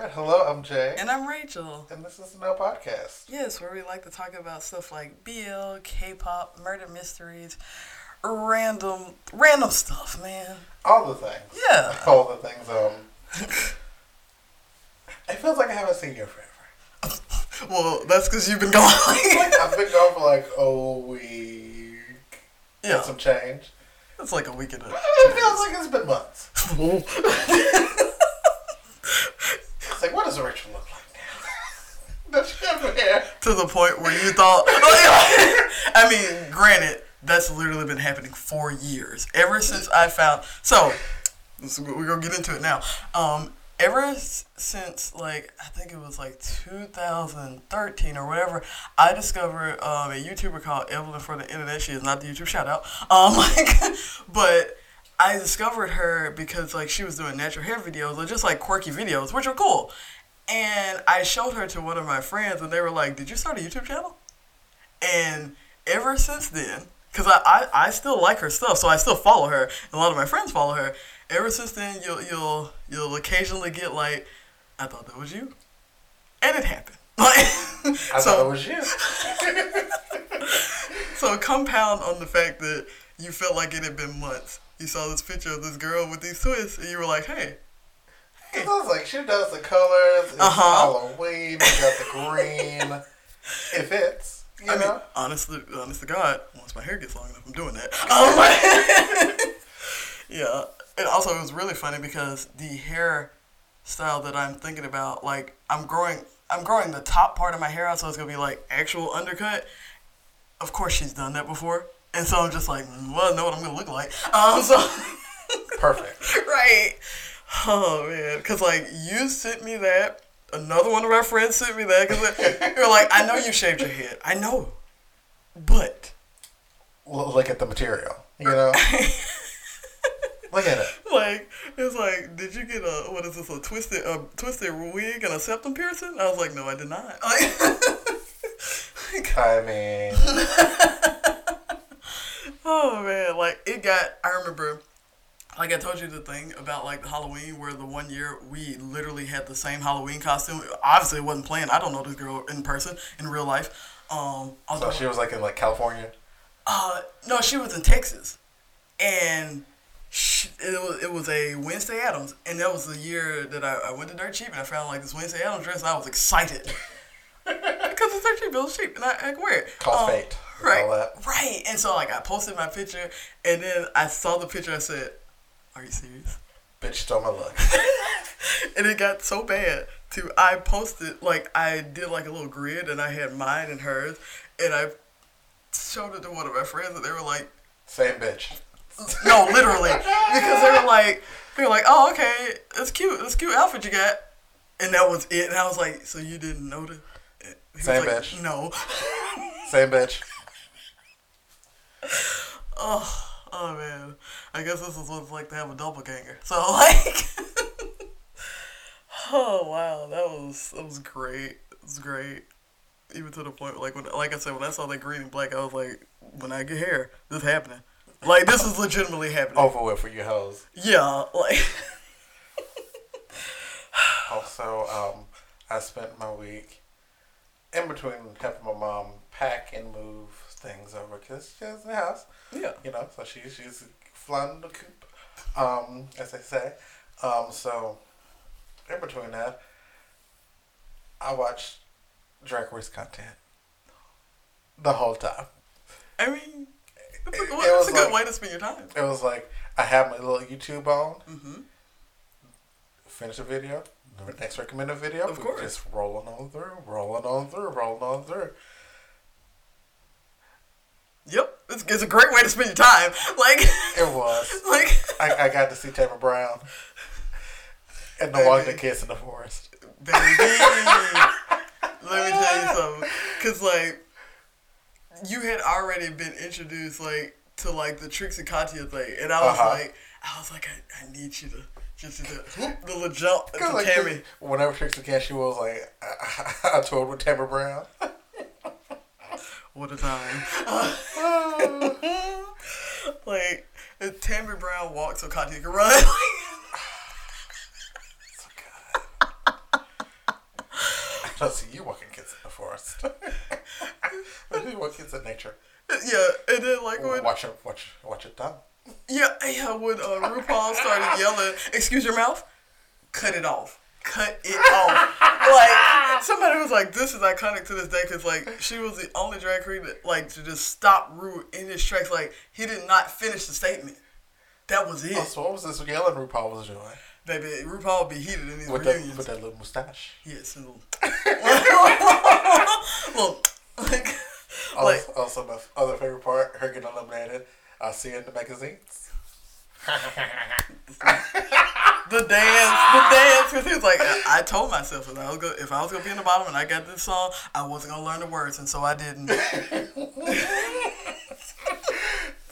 All right, hello, I'm Jay. And I'm Rachel. And this is the No Podcast. Yes, where we like to talk about stuff like BL, K-pop, murder mysteries, random, random stuff, man. All the things. Yeah. All the things. Um, it feels like I haven't seen you forever. well, that's because you've been gone. I've been gone for like a week. Yeah. Some change. It's like a week and a. It feels like it's been months. It's what does Rachel look like now? Does she have hair? to the point where you thought. I mean, granted, that's literally been happening for years. Ever since I found. So, we're going to get into it now. Um, ever since, like, I think it was like 2013 or whatever, I discovered um, a YouTuber called Evelyn for the Internet. She is not the YouTube shout out. Um, like, but. I discovered her because like she was doing natural hair videos or just like quirky videos, which are cool. And I showed her to one of my friends, and they were like, "Did you start a YouTube channel?" And ever since then, because I, I, I still like her stuff, so I still follow her. And a lot of my friends follow her. Ever since then, you'll you'll you'll occasionally get like, "I thought that was you," and it happened. Like, I so thought it was you. so compound on the fact that you felt like it had been months. You saw this picture of this girl with these twists, and you were like, "Hey, It was like she does the colors. It's Uh-huh. Halloween. We got the green. It fits. You I know. mean, honestly, honest to God, once my hair gets long enough, I'm doing that. Um, yeah, and also it was really funny because the hair style that I'm thinking about, like I'm growing, I'm growing the top part of my hair out, so it's gonna be like actual undercut. Of course, she's done that before, and so I'm just like, mm, well, I know what I'm gonna look like. Um, so. Perfect. right. Oh man, because like you sent me that. Another one of our friends sent me that because you're like, I know you shaved your head. I know, but look at the material. You know. look at it. like it's like, did you get a what is this a twisted a twisted wig and a septum piercing? I was like, no, I did not. Like, I mean, oh man, like it got. I remember. Like I told you the thing about like the Halloween where the one year we literally had the same Halloween costume. Obviously it wasn't planned. I don't know this girl in person in real life. Um, so she was like in like California. uh, no, she was in Texas, and she, it was it was a Wednesday Addams, and that was the year that I, I went to Dirt Cheap and I found like this Wednesday Addams dress, and I was excited because it's Dirt Cheap, it was cheap, and I, I could wear it. Call Um, fate. Right, All that. right, and so like I posted my picture, and then I saw the picture. I said, "Are you serious?" Bitch stole my look. and it got so bad to I posted like I did like a little grid and I had mine and hers and I showed it to one of my friends and they were like Same bitch. no literally because they were like they were like oh okay that's cute that's a cute outfit you got and that was it and I was like so you didn't notice he was Same like, bitch. no Same bitch. oh oh man. I guess this is what it's like to have a doppelganger. So like oh wow. That was that was great. It was great. Even to the point like when like I said when I saw that green and black I was like when I get hair this happening. Like this is legitimately happening. Over with for your hoes. yeah like Also, um, I spent my week in between helping my mom pack and move things over because she has a house. yeah you know, so she, she's flying the coop, um, as they say. Um, so, in between that, I watched Drag Race content the whole time. I mean it's a, It- it was a good like- way to spend your time It was like, I have my little YouTube on, mm-hmm. finish a video, the next recommended video, Of course. just rolling on through, rolling on through, rolling on through. Yep it's, it's a great way to spend your time like It was. like I, I got to see Tammie Brown and the walking the kids in the forest. Baby, let me tell you something. Cause like, you had already been introduced like to like the Trixie Katya thing, and I was Uh-huh. like, I was like, I, I need you to just do the the little jump to like Tammy. whenever Trixie Cash, she was like, I, I toured with Tammie Brown. What a time! like, if Tammie Brown walks so Katya can run. So good. don't see you walking kids in the forest. you walk kids in nature. Yeah, and then like when Watch it, watch, watch it done. yeah, yeah, when uh, RuPaul started yelling, "Excuse your mouth," cut it off. Cut it off. Like ah. somebody was like, "This is iconic to this day," because like she was the only drag queen that like to just stop Ru in his tracks. Like he did not finish the statement. That was it, Oh, so what was this yelling RuPaul was doing? baby. RuPaul would be heated in these With that, reunions. with that little mustache. Yes, and little, well, like, Also, like also, my other favorite part, her getting eliminated. I see in the magazines. the dance, the dance. Because he was like, I, I told myself if I was gonna, if I was gonna be in the bottom and I got this song, I wasn't gonna learn the words, and so I didn't.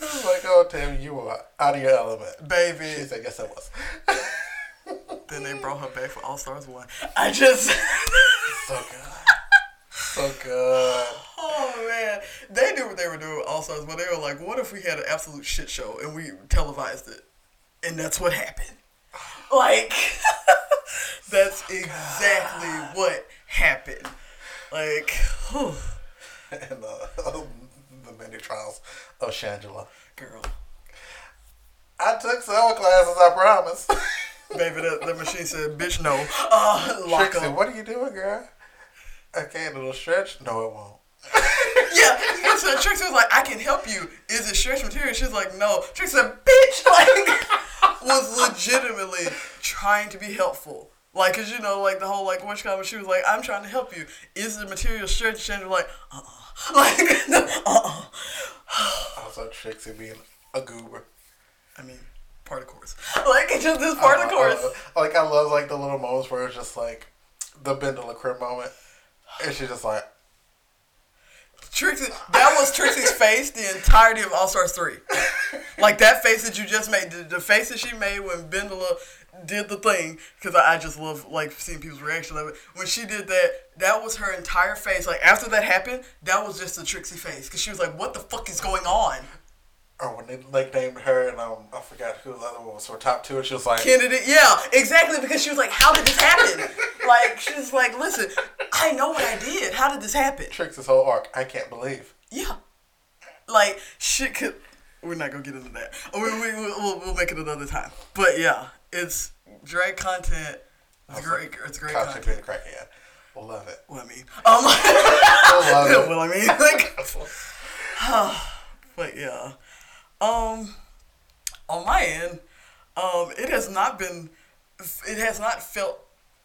It's like, oh, Tammy, you are out of your element. Baby. said, yes, I was. Then they brought her back for All Stars One. I just, So good. So good. oh man, they knew what they were doing with All Stars, but they were like, what if we had an absolute shit show and we televised it, and that's what happened. Like, that's exactly what happened. Like, whew, And uh, the many trials of Shangela. girl. I took some classes, I promise. Baby, that, that machine said, bitch, no. Uh, lock Trixie, up. what are you doing, girl? Okay, little stretch? No, it won't. Yeah, yeah, so Trixie was like, I can help you. Is it stretch material? She's like, no. Trixie said, bitch, like, was legitimately trying to be helpful. Like, cause you know, like the whole like witch comment, she was like, I'm trying to help you. Is the material? And you're like, uh, uh like, uh, uh Also, Trixie being a goober. I mean, part of course. Like, it's just this part of Uh, course. uh, like, I love, like, the little moments where it's just, like, the Bendel Crib moment. And she's just like, Trixie, that was Trixie's face the entirety of All Stars 3. Like that face that you just made, the, the face that she made when Bendela did the thing, because I, I just love like seeing people's reaction of it. When she did that, that was her entire face. Like after that happened, that was just a Trixie face, because she was like, "What the fuck is going on?" Or when they, like, named her, and um, I forgot who the other one was, her top two, and she was like, Kennedy, yeah, exactly, because she was like, "How did this happen?" like she was like, "Listen, I know what I did. How did this happen?" Trixie's whole arc, I can't believe. Yeah. Like shit could. We're not gonna get into that. We, we, we'll, we'll make it another time. But yeah, it's drag content. It's great. It's great Content content. crackhead. Love it. What I mean. Um. Love it. what I mean. Like. but yeah. Um. On my end, um, it has not been. It has not felt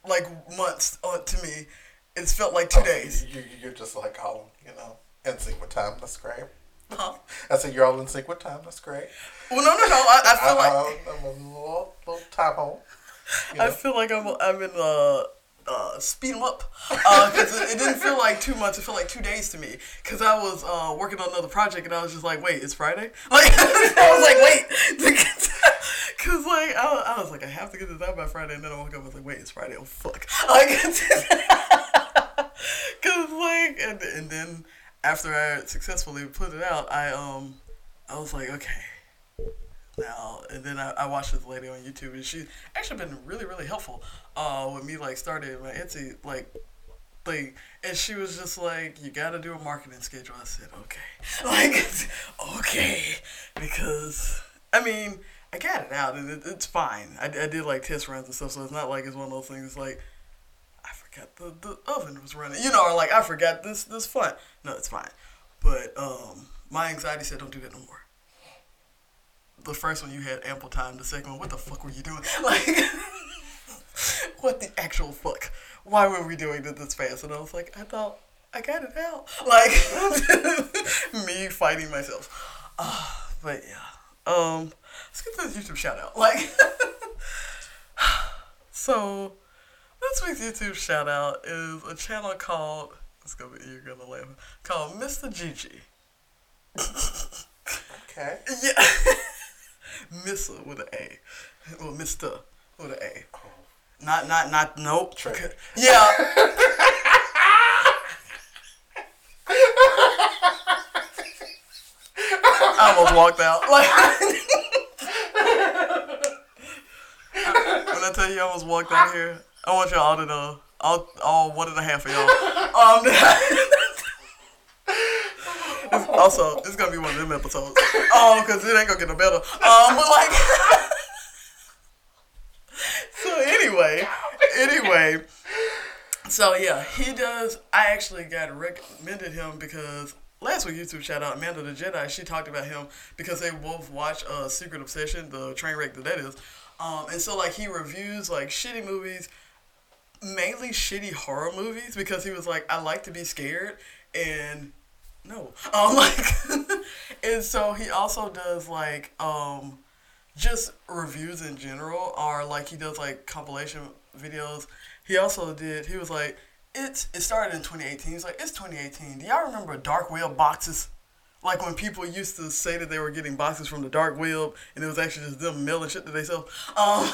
like months uh, to me. It's felt like two Oh, days. You, you're just like all, you know, in sync with time. That's great. Huh? I said you're all in sync with time. That's great. Well, no, no, no. I, I feel like. I, am a little, little time home. You I feel like I'm I'm in uh uh them up because it, it didn't feel like two months. It felt like two days to me because I was uh working on another project and I was just like, wait, it's Friday. Like I was like, wait, because like I, I was like, I have to get this out by Friday, and then I woke up I was like, wait, it's Friday. Oh fuck, like because like and and then after I successfully put it out, I um I was like, okay now and then I, I watched this lady on YouTube and she's actually been really really helpful uh with me like starting my Etsy like thing. And she was just like you gotta do a marketing schedule. I said okay. Like okay. Because I mean I got it out and it, it's fine. I, I did like test runs and stuff so it's not like it's one of those things like I forgot the, the oven was running you know or like I forgot this this fun. No it's fine. But um my anxiety said don't do that no more the first one you had ample time. The second one, what the fuck were you doing? Like, what the actual fuck? Why were we doing it this fast? And I was like, I thought I got it out. Like, me fighting myself. Uh, but yeah. Um, let's get this YouTube shout out. Like, so this week's YouTube shout out is a channel called. It's gonna be you're gonna laugh. Called Mista GG. Okay. Yeah. Missa with an A. Well, Mr. with an A. Not, not, not, nope. Trick. Yeah. I almost walked out. Like, when I tell you I almost walked out here, I want y'all to know all, all one and a half of y'all. Um, also, it's gonna be one of them episodes. Oh, because it ain't gonna get no better. Um, but like, so anyway, anyway, so yeah, he does. I actually got recommended him because last week YouTube shout out Amanda the Jedi. She talked about him because they both watch uh, Secret Obsession, the train wreck that that is. Um, and so like he reviews like shitty movies, mainly shitty horror movies because he was like, I like to be scared and no, um, like, and so he also does like um, just reviews in general, or like he does like compilation videos. He also did. He was like, it's it started in 2018. He's like, it's 2018. Do y'all remember dark web boxes? Like when people used to say that they were getting boxes from the dark web, and it was actually just them mailing shit to themselves. Um,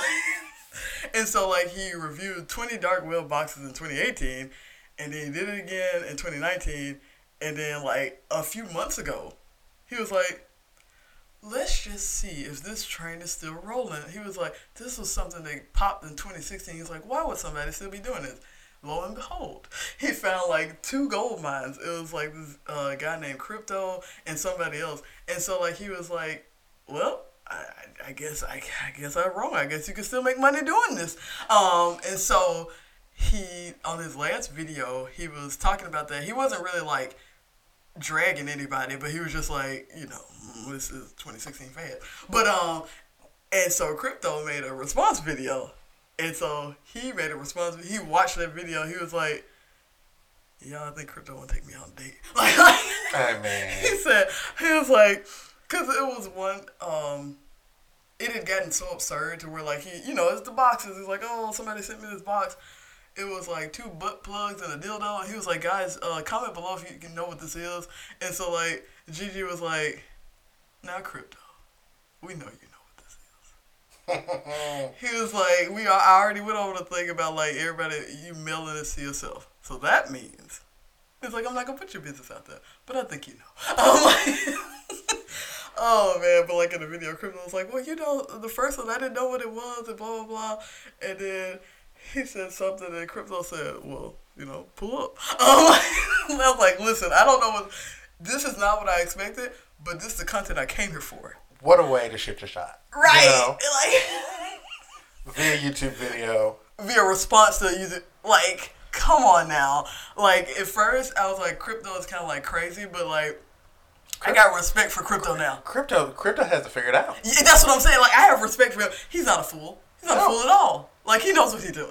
and so like he reviewed 20 dark web boxes in 2018, and then he did it again in 2019, and then like a few months ago, he was like, let's just see if this train is still rolling. He was like, this was something that popped in 2016. He's like, why would somebody still be doing this? lo and behold, he found like two gold mines. It was like this uh, guy named Crypto and somebody else. And so like he was like, well, I, I guess I, I guess I'm wrong. I guess you can still make money doing this. Um, and so he on his last video he was talking about that. He wasn't really like dragging anybody, but he was just like, you know, mm, this is 2016 fad. But um, and so Crypto made a response video and so he made a response. He watched that video. He was like, "Yeah, I think crypto want to take me on a date." Like, like I mean, he said he was like, because it was one. Um, it had gotten so absurd to where like he, you know, it's the boxes. He's like, "Oh, somebody sent me this box." It was like two butt plugs and a dildo. And he was like, "Guys, uh, comment below if you can know what this is." And so like Gigi was like, "Now crypto, we know you." Know what this is. He was like, we are, I already went over the thing about like everybody you mailing this to yourself. So that means it's like I'm not gonna put your business out there, but I think you know. I'm like, oh man, but like in the video, Crypto was like, well, you know, the first one I didn't know what it was and blah blah blah, and then he said something and Crypto said, well, you know, pull up. Um, I was like, listen, I don't know what. This is not what I expected, but this is the content I came here for. What a way to shoot your shot. Right. You know? Like via YouTube video. Via response to user like come on now. Like at first I was like crypto is kinda like crazy, but like I got respect for crypto now. Crypto crypto has to figure it out. Yeah, that's what I'm saying. Like I have respect for him. He's not a fool. He's not no. a fool at all. Like he knows what he's doing.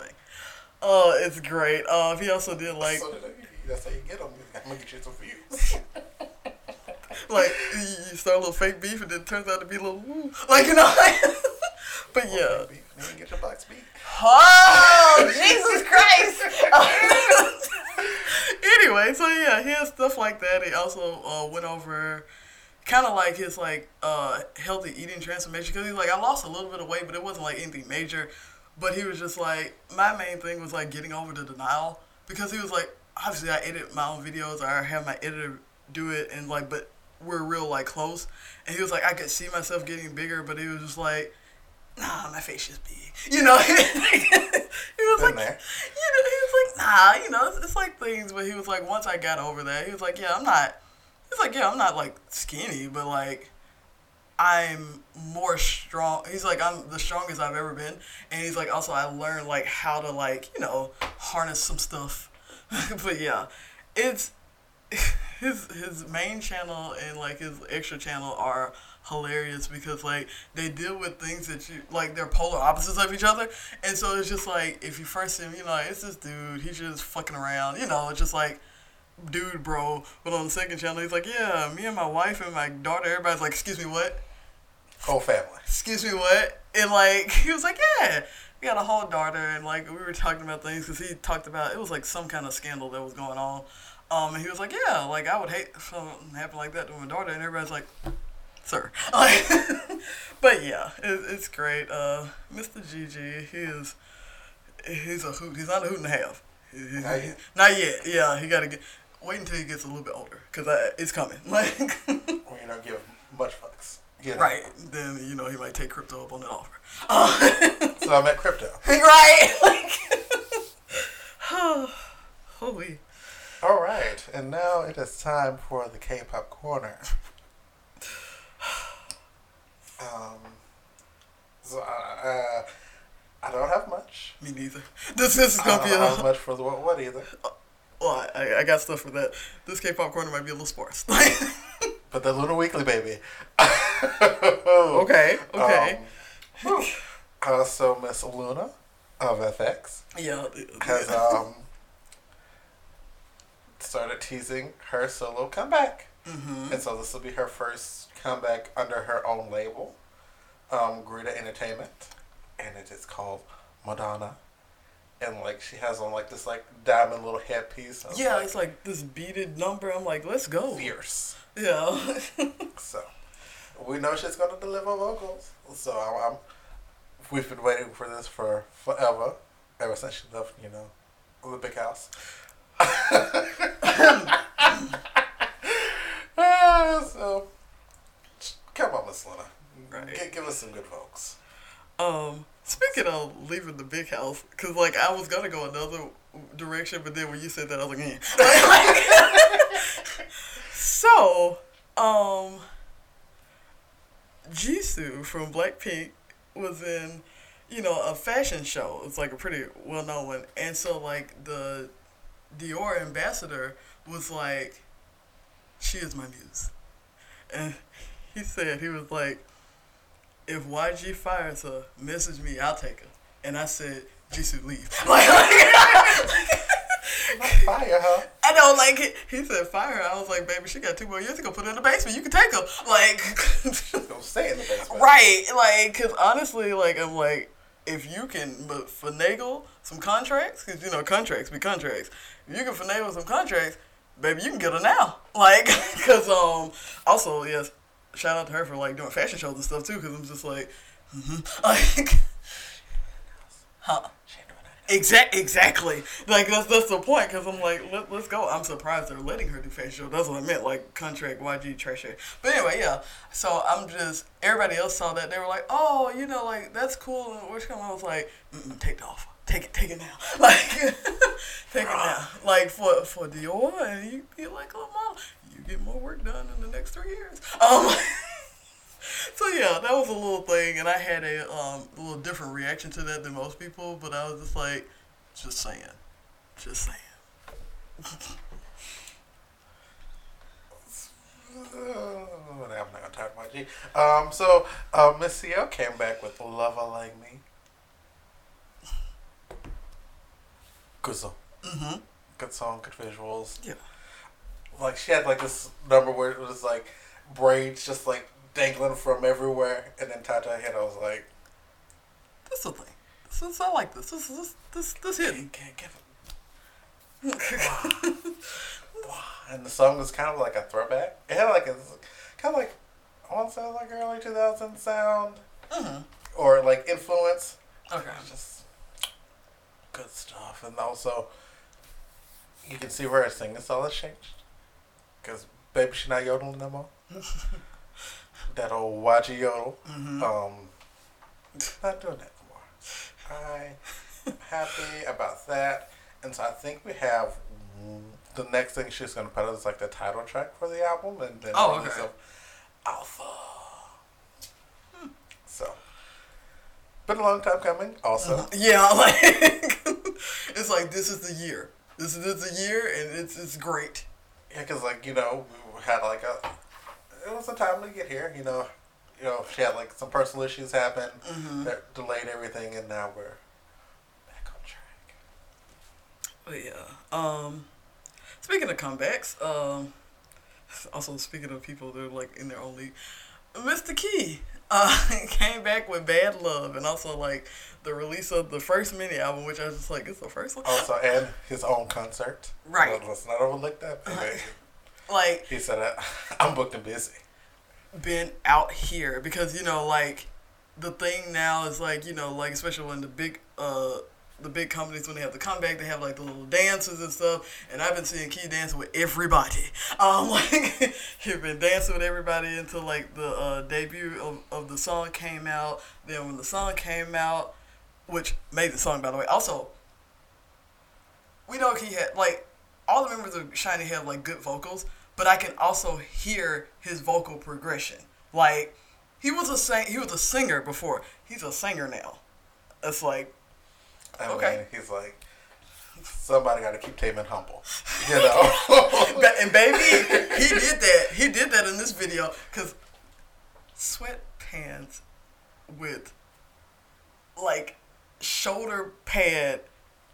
Oh, uh, it's great. Uh, he also did like. So that's how you get them. I'm gonna get you some views. like you start a little fake beef and then it turns out to be a little woo. like you know. but yeah. Get your box beef. Oh Jesus Christ! anyway, so yeah, he has stuff like that. He also uh, went over kind of like his like uh, healthy eating transformation because he's like I lost a little bit of weight, but it wasn't like anything major. But he was just like my main thing was like getting over the denial because he was like obviously I edit my own videos. I have my editor do it and like but we're real like close, and he was like, I could see myself getting bigger, but he was just like, Nah, my face is big, you know. he was like, you know, he was like, Nah, you know, it's, it's like things. But he was like, once I got over that, he was like, Yeah, I'm not. He's like, Yeah, I'm not like skinny, but like. I'm more strong. He's like, I'm the strongest I've ever been. And he's like, also, I learned like how to like, you know, harness some stuff. but yeah, it's, his his main channel and like his extra channel are hilarious because like they deal with things that you like they're polar opposites of each other and so it's just like if you first see him you know it's this dude he's just fucking around you know it's just like dude bro but on the second channel he's like yeah me and my wife and my daughter everybody's like excuse me what whole family excuse me what and like he was like yeah we got a whole daughter and like we were talking about things because he talked about it was like some kind of scandal that was going on um, and he was like, yeah, like I would hate something happen like that to my daughter, and everybody's like, sir. Like, but yeah, it, it's great. Uh, Mista GG, he is, he's a hoot. He's not a hoot and a half. He, not, yet. not yet. Yeah, he got to get. Wait until he gets a little bit older, cause I, it's coming. Like, you don't give much fucks. Right. Then you know he might take crypto up on the offer. Uh, so I'm at crypto. Right. Like, Holy. All right, and now it is time for the K-pop corner. Um, so uh, uh, I don't have much. Me neither. This this is I gonna don't be a. have much for the what, what either. Well, I, I got stuff for that. This K-pop corner might be a little sparse. But the Loona Weekly, baby. okay. Okay. Um, whew. uh, so Miss Luna of f(x) yeah. has um started teasing her solo comeback. mm-hmm. And so this will be her first comeback under her own label, um, Grid Entertainment, and it is called Madonna. And like she has on like this like diamond little headpiece. Yeah, like, it's like this beaded number. I'm like, let's go. fierce. Yeah. So we know she's gonna deliver vocals. So I'm, I'm we've been waiting for this for forever, ever since she left, you know, the big house. Ah, so come on, Miss Luna, Right. Gi- give us some good vocals. um, speaking of leaving the big house, cause like I was gonna go another direction, but then when you said that, I was like, eh. so, um, Jisoo from Blackpink was in, you know, a fashion show. It's like a pretty well known one, and so like the Dior ambassador was like, "She is my muse," and he said he was like, "If YG fires her, message me, I'll take her." And I said, "Jisoo, leave." Like, fire, huh? I know, like he- he said, "Fire her." I was like, "Baby, she got two more years to go. Put her in the basement. You can take her." Like. Don't stay in the basement. Right, like, cause honestly, like, I'm like, if you can but finagle some contracts, cause you know contracts be contracts. If you can finagle some contracts, baby, you can get her now. Like, cause um, also yes, shout out to her for like doing fashion shows and stuff too. Cause I'm just like, mm-hmm. like, huh. She ain't doing that. Exact, exactly. Like that's that's the point. Cause I'm like, Let, let's go. I'm surprised they're letting her do fashion show. That's what I meant. Like contract YG hair. But anyway, yeah. So I'm just everybody else saw that they were like, oh, you know, like that's cool. And which come I was like, take the offer. Take it, take it now. Like, take it now. Like for for Dior, and you be like oh, model. You get more work done in the next three years. Um. So yeah, that was a little thing, and I had a um a little different reaction to that than most people. But I was just like, just saying, just saying. I'm not gonna talk about G. Um, so uh, Miss CL came back with "Lover Like Me." Good song, Mhm. good song, good visuals. Yeah. Like she had like this number where it was like braids just like dangling from everywhere, and then Tata hit. I was like, That's the thing. This is, I like this. This this this this hidden. can't give it. And the song was kind of like a throwback. It had like a kind of like I want to say like early 2000 sound Mhm. or like influence. Okay. Just good stuff. And also, you can see where her singing style has changed. Because baby, she not yodeling no more. that old YG yodel. Mhm. Um, not doing that no more. I'm happy about that. And so I think we have the next thing she's going to put out is like the title track for the album. And then Oh, okay. Alpha. So, been a long time coming. Also, Yeah, like it's like this is the year. This is, this is the year, and it's it's great. Yeah, because like you know, we had like a it was a time to get here. You know, you know, she had like some personal issues happen Mhm. that delayed everything, and now we're back on track. But yeah. Um, speaking of comebacks, um, also speaking of people that are like in their own league, Mr. Key uh came back with Bad Love, and also like the release of the first mini album, which I was just like, it's the first one. Also, and his own concert. Right. Let's not overlook that. Like he said, uh, "I'm booked and busy." been out here because you know like the thing now is like you know like especially when the big uh the big companies when they have the comeback they have like the little dances and stuff. And I've been seeing Key dancing with everybody. Um like he's been dancing with everybody until like the uh, debut of, of the song came out. Then when the song came out which made the song by the way also we know he had like all the members of SHINee have like good vocals, but I can also hear his vocal progression. Like he was a sing- he was a singer before. He's a singer now. It's like I Okay. mean, he's like, somebody got to keep Taemin humble, you know. And baby, he did that. He did that in this video because sweatpants with like shoulder pad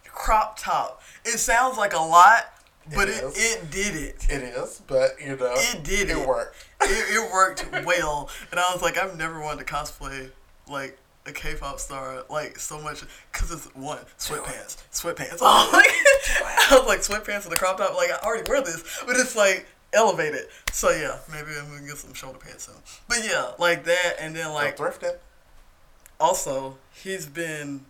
crop top. It sounds like a lot, but It it, it did it. it is, but you know, It did It it. worked. It, it worked well, and I was like, I've never wanted to cosplay like a K-pop star like so much because it's one sweatpants, sweatpants. Oh, like, I was like sweatpants and the crop top. Like I already wear this, but it's like elevated. So yeah, maybe I'm gonna get some shoulder pads soon. But yeah, like that, and then Like like thrifting. also he's been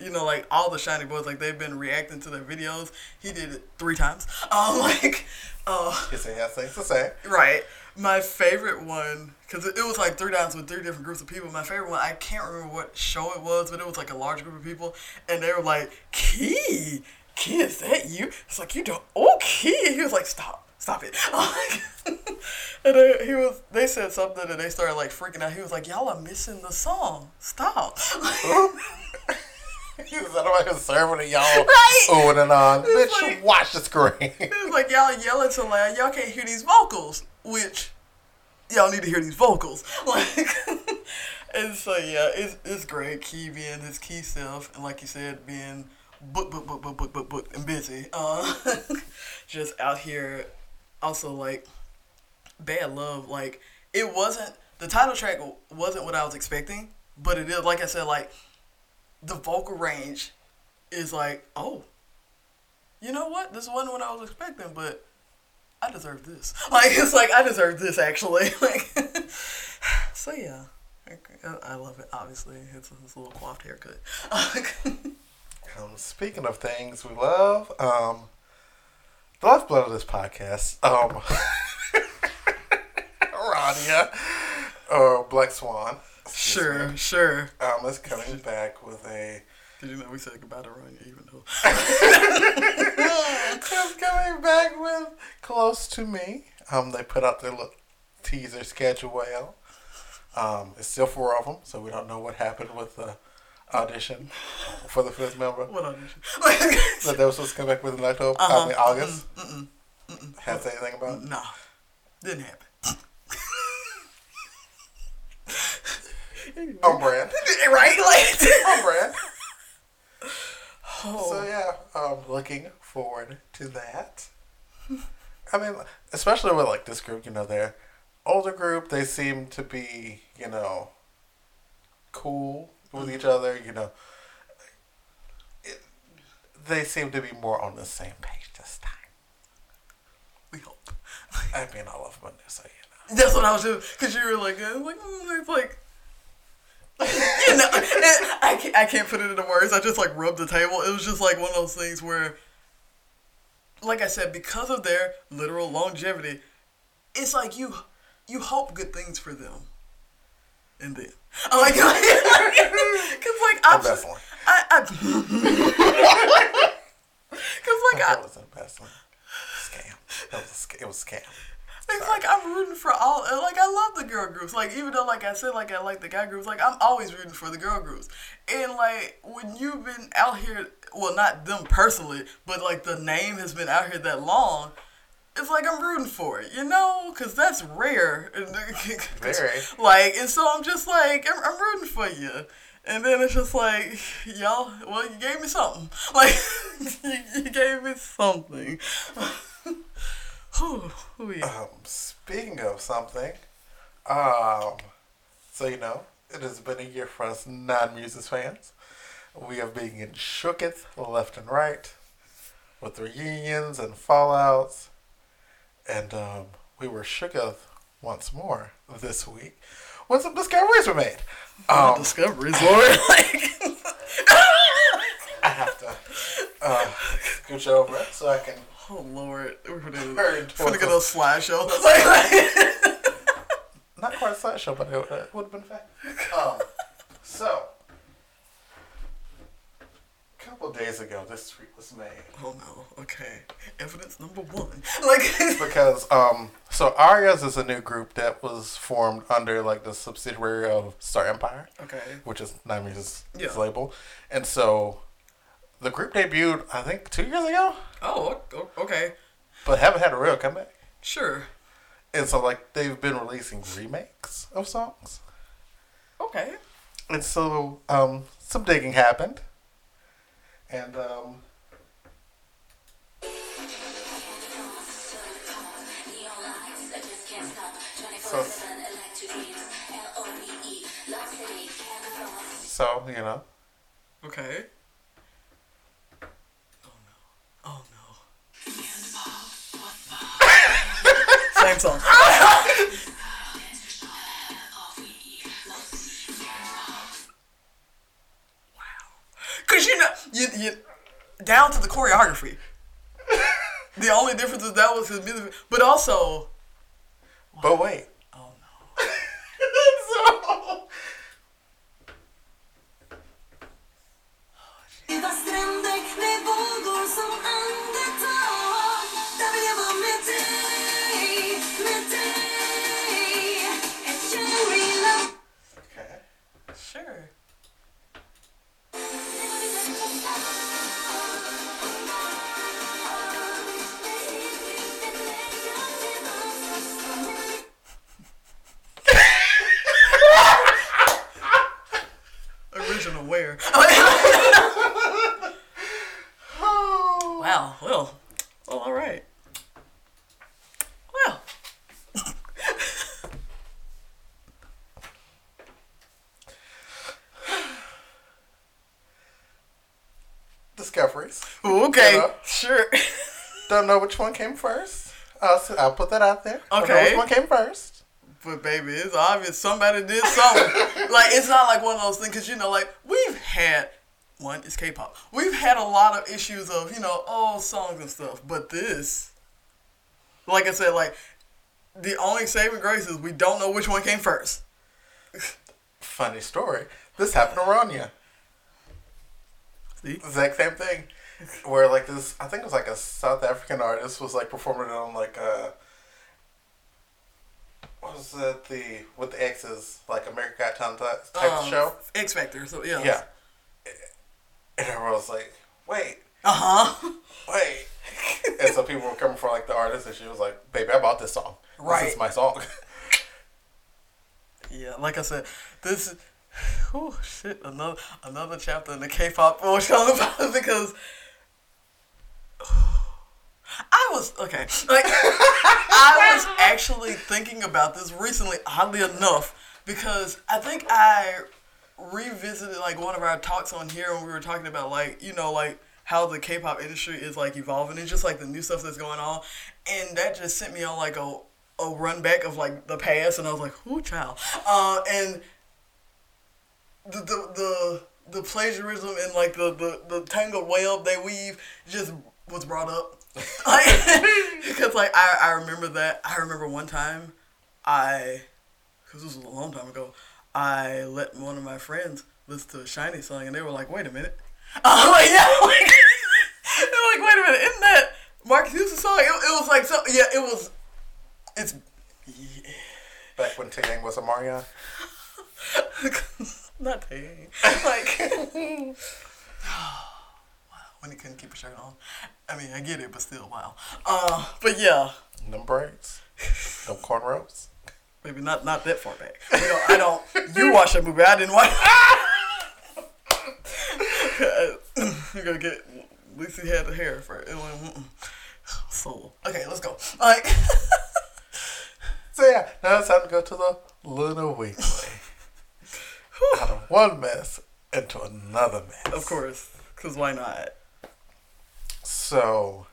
you know like all the SHINee boys like they've been reacting to their videos. He did it three times. Um like uh he has things to say. right. My favorite one because it, it was like three times with three different groups of people. My favorite one i can't remember what show it was but it was like a large group of people and they were like key key is that you? It's like you don't oh key. He was like stop stop it. And uh, he was they said something and they started like freaking out. He was like y'all are missing the song. Stop He was I'm serving to y'all. Right. Oohing and on. Bitch, like- watch the screen. It was like y'all yelling so loud, y'all can't hear these vocals, which y'all need to hear these vocals. Like, and so yeah, it's it's great. Key being his key self, and like you said, being book book book book book book book and busy. Uh, just out here, also like bad love. Like it wasn't the title track wasn't what I was expecting, but it is like I said, like the vocal range is like oh you know what? This wasn't what I was expecting, but I deserve this. Like it's like I deserve this actually. Like so yeah, I, love it. Obviously, it's, a little coiffed haircut. Um, speaking of things we love, um, the lifeblood of this podcast, um, Rania, or Black Swan, sure, me, sure. um, is coming back with a. Did you know we said goodbye to Rania even though is coming back with close to me. Um, they put out their little teaser schedule. Um, it's still four of them, so we don't know what happened with the audition for the fifth member. what audition? That they were supposed to come back with in October, I Uh-huh. mean August. Have to say anything about it? nah, didn't happen. On brand. right? Like On brand. oh. So yeah, um, looking forward to that. I mean, especially with like this group, you know, they're older group. They seem to be, you know, cool with each other. You know, it, they seem to be more on the same page this time. we hope. I mean, I love Monday, so you know. That's what I was doing. Cause you were like, uh, like, mm, it's like, you know, I can't, I can't put it into words. I just like rubbed the table. It was just like one of those things where, like I said, because of their literal longevity, it's like you, you hope good things for them. And then, I'm like, cause like I'm, Embezzling. I, I, cause like know. I, That was an embezzling scam. That was a it was a scam. It's like I'm rooting for all. Like I love the girl groups. Like even though, like I said, like I like the guy groups. Like I'm always rooting for the girl groups. And like when you've been out here, well, not them personally, but like the name has been out here that long. It's like I'm rooting for it, you know, because that's rare. Very. Like, and so I'm just like, I'm, I'm rooting for you. And then it's just like, y'all, well, you gave me something. Like, you, you gave me something. Whew, whew, yeah. Um, speaking of something, um, so you know, it has been a year for us Nine Muses fans. We have been getting shooketh left and right with reunions and fallouts, and um, we were shooketh once more this week when some discoveries were made. Um, discoveries, Lord. Like, I have to uh, scooch over so I can oh Lord, we're gonna, we're gonna get a important. slideshow. not quite a slash show, but it, would have been fun. Um, so, a couple days ago, this tweet was made. Oh no. Okay. Evidence number one. Like. because um so Arias is a new group that was formed under like the subsidiary of Star Empire, okay. which is Nami's Yeah. label, and so the group debuted I think two years ago, Oh. Okay. but haven't had a real comeback. Sure. And so like they've been releasing remakes of songs, Okay. and so um some digging happened, and um so so you know. Okay. Cause you know you you down to the choreography. the only difference is that was his music, but also But wait. Which one came first. I'll, s- I'll put that out there. Okay. which one came first? But baby, it's obvious somebody did something. like it's not like one of those things because you know, like we've had one. is K-pop. We've had a lot of issues of you know, oh songs and stuff. But this, like I said, like the only saving grace is we don't know which one came first. Funny story. This happened to Rania. See? Exact same thing. Where like this, I think it was like a South African artist was like performing it on like a. What was it? The with the X's like American Got Talent type Um, show. X Factor. So yeah. Yeah. And everyone was like, "Wait, Uh huh. wait," and so people were coming for like the artist, and she was like, "Baby, I bought this song. Right. This is my song." Yeah, like I said, this oh shit another another chapter in the K-pop bullshit because I was okay. Like I was actually thinking about this recently, oddly enough, because I think I revisited like one of our talks on here when we were talking about like you know like how the K-pop industry is like evolving and just like the new stuff that's going on, and that just sent me on like a a run back of like the past, and I was like, "Whoo, child," uh, and the the the the plagiarism and like the the the tangled web they weave just was brought up, like because like I I remember that I remember one time I because this was a long time ago I let one of my friends listen to a SHINee song and they were like, "Wait a minute," I'm like, "Yeah," like, they're like, "Wait a minute, isn't that Marques Houston song?" It, it was like so yeah, it was. It's Back when Taeyang was a Marion. not dang. Like wow, when he couldn't keep a shirt on. I mean, I get it, but still, wow. Uh, but yeah, No braids. No cornrows. maybe not not that far back. You know, I don't. You watched that movie. I didn't watch. You're gonna get. At least he had the hair for it. went, mm-mm. Okay, let's go. Like. So yeah, now it's time to go to the Loona Weekly. Out of one mess into another mess. Of course, because why not? So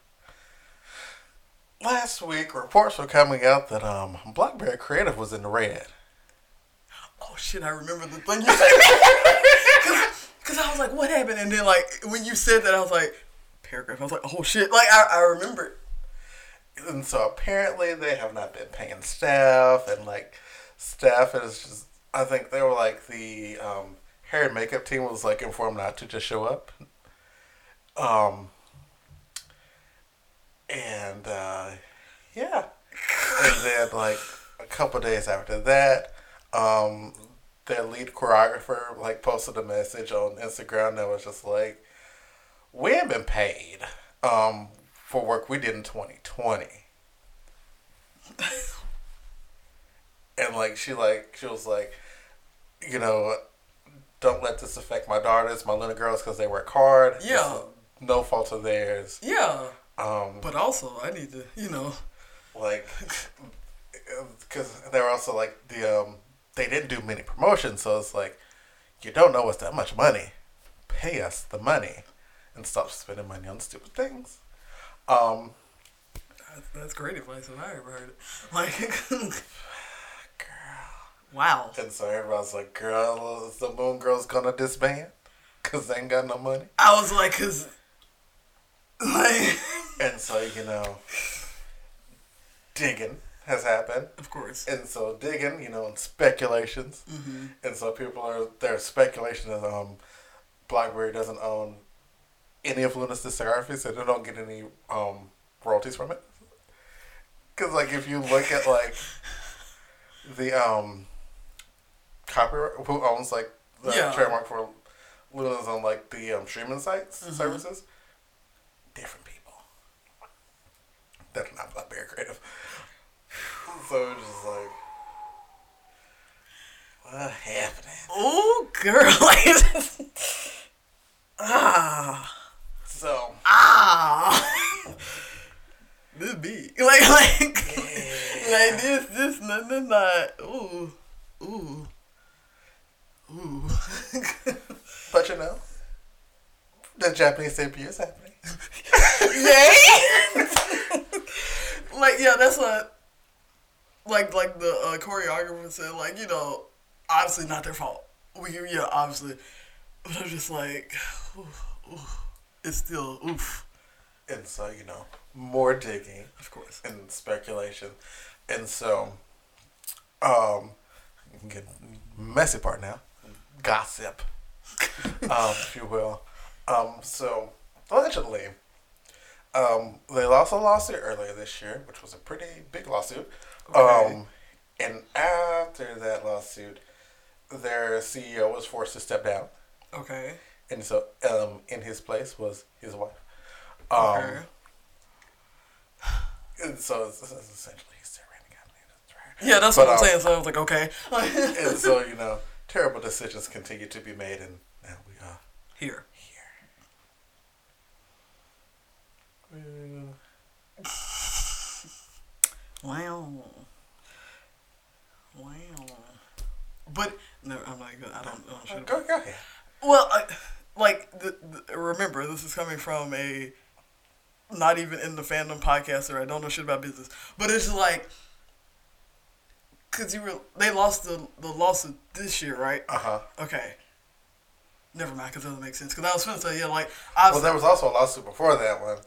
last week reports were coming out that um Blockberry Creative was in the red. Oh shit, I remember the thing you said. Because I was like, what happened? And then, like, when you said that, I was like, paragraph. I was like, oh shit. Like, I, I remember. And so apparently they have not been paying staff and like staff is just I think they were like the um, hair and makeup team was like informed not to just show up. Um, and uh, yeah, and then like a couple days after that, um, their lead choreographer like posted a message on Instagram that was just like, "We have been paid um, for work we did in 2020." and like she like she was like, you know, don't let this affect my daughters, my little girls, because they work hard. Yeah. no fault of theirs. Yeah. Um, But also, I need to, you know. like because they were also like the um they didn't do many promotions so it's like you don't know it's that much money pay us the money and stop spending money on stupid things um That's, that's great advice if I ever heard it. Like, girl wow. and so everybody's like girl is the moon girls gonna disband because they ain't got no money I was like, cause, like, and so you know digging has happened of course. and so digging, you know, and speculations, Mm-hmm. and so people are there's speculation that um, Blockberry doesn't own any of Loona's discography, so they don't get any um royalties from it. Because like if you look at like the um copyright, who owns like the Yeah. trademark for Loona's on like the um, streaming sites Mhm. services, different people. That's not Blockberry Creative. So it's just like, what happening? Oh, girl. Ah. So Ah. this beat. Like, like, like this, this, no, no, not. Ooh. Ooh. Ooh. But you know, the Japanese debut is happening. Yay! like, yeah, that's what, like, like the uh, choreographer said, like, you know, obviously not their fault. We, yeah, obviously. But I'm just like, ooh, ooh. it's still, oof. And so, you know, more digging Of course. and speculation. And so, um, get messy part now. Gossip, um, if you will. Um, so, allegedly, um, they lost a lawsuit earlier this year, which was a pretty big lawsuit. Okay. Um, and after that lawsuit, their CEO was forced to step down. Okay. And so, um, in his place was his wife. Um, Okay. and so it's, it's essentially he's tyrannic. Yeah, that's But, what I'm um, saying. So I was like, okay. And so you know, terrible decisions continue to be made, and now we are Here. here. Wow. Wow. But no, I'm not good. I don't. I don't shoot. Go, go ahead. Well, I, like, the, the, remember, this is coming from a not even in the fandom podcast, or I don't know shit about business. But it's like, cause you were they lost the the lawsuit this year, right? Uh huh. Okay. Never mind, cause that doesn't make sense. Cause I was gonna say, yeah, like, I Well, there was also a lawsuit before that one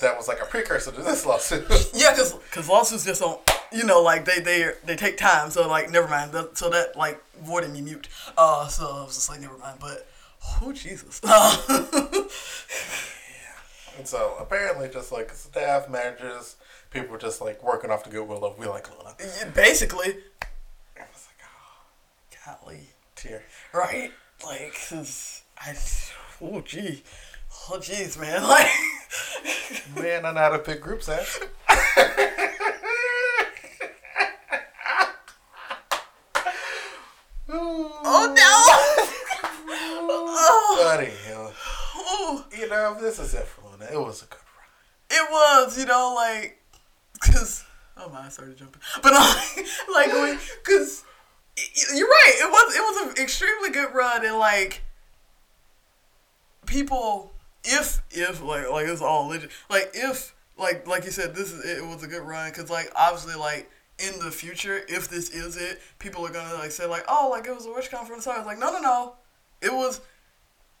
that was like a precursor to this lawsuit. Yeah, cause, cause lawsuits just don't, you know, like they they they take time. So like, never mind. That, so that like voided me mute. Uh, so I was just like, never mind. But oh Jesus. and so apparently, just like staff managers, people were just like working off the goodwill of we like Loona. Yeah, Basically, I was like, oh, golly, tear. right? Like, 'cause I, oh gee, oh jeez, man. Like, Man, I know how to pick groups, eh? oh no. oh, you know, oh. you know, this is it for Loona. It was a good run. It was, you know, like, cause oh my, I started jumping, but uh, like, when, cause you're right. It was it was an extremely good run, and like, people, if if like like it's all legit, like if like like you said, this is it was a good run, cause like obviously like. In the future, if this is it, people are gonna like say like, "Oh, like it was a witch conference." I was like, "No, no, no, it was,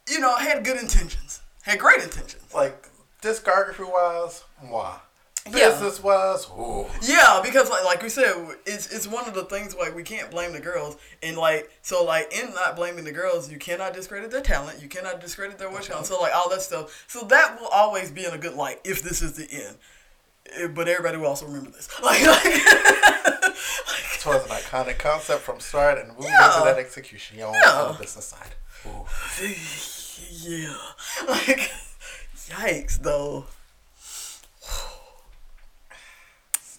you know, had good intentions, had great intentions." Like discography wise, moi. Business wise. Yeah, because like like we said, it's it's one of the things like we can't blame the girls, and like so like in not blaming the girls, you cannot discredit their talent, you cannot discredit their wish count, so like all that stuff. So that will always be in a good light if this is the end. Eh, But everybody will also remember this. Like, like, It was an iconic concept from start and moving Yeah. into that execution. You know, Yeah. on the business side. Ooh. yeah, like yikes though.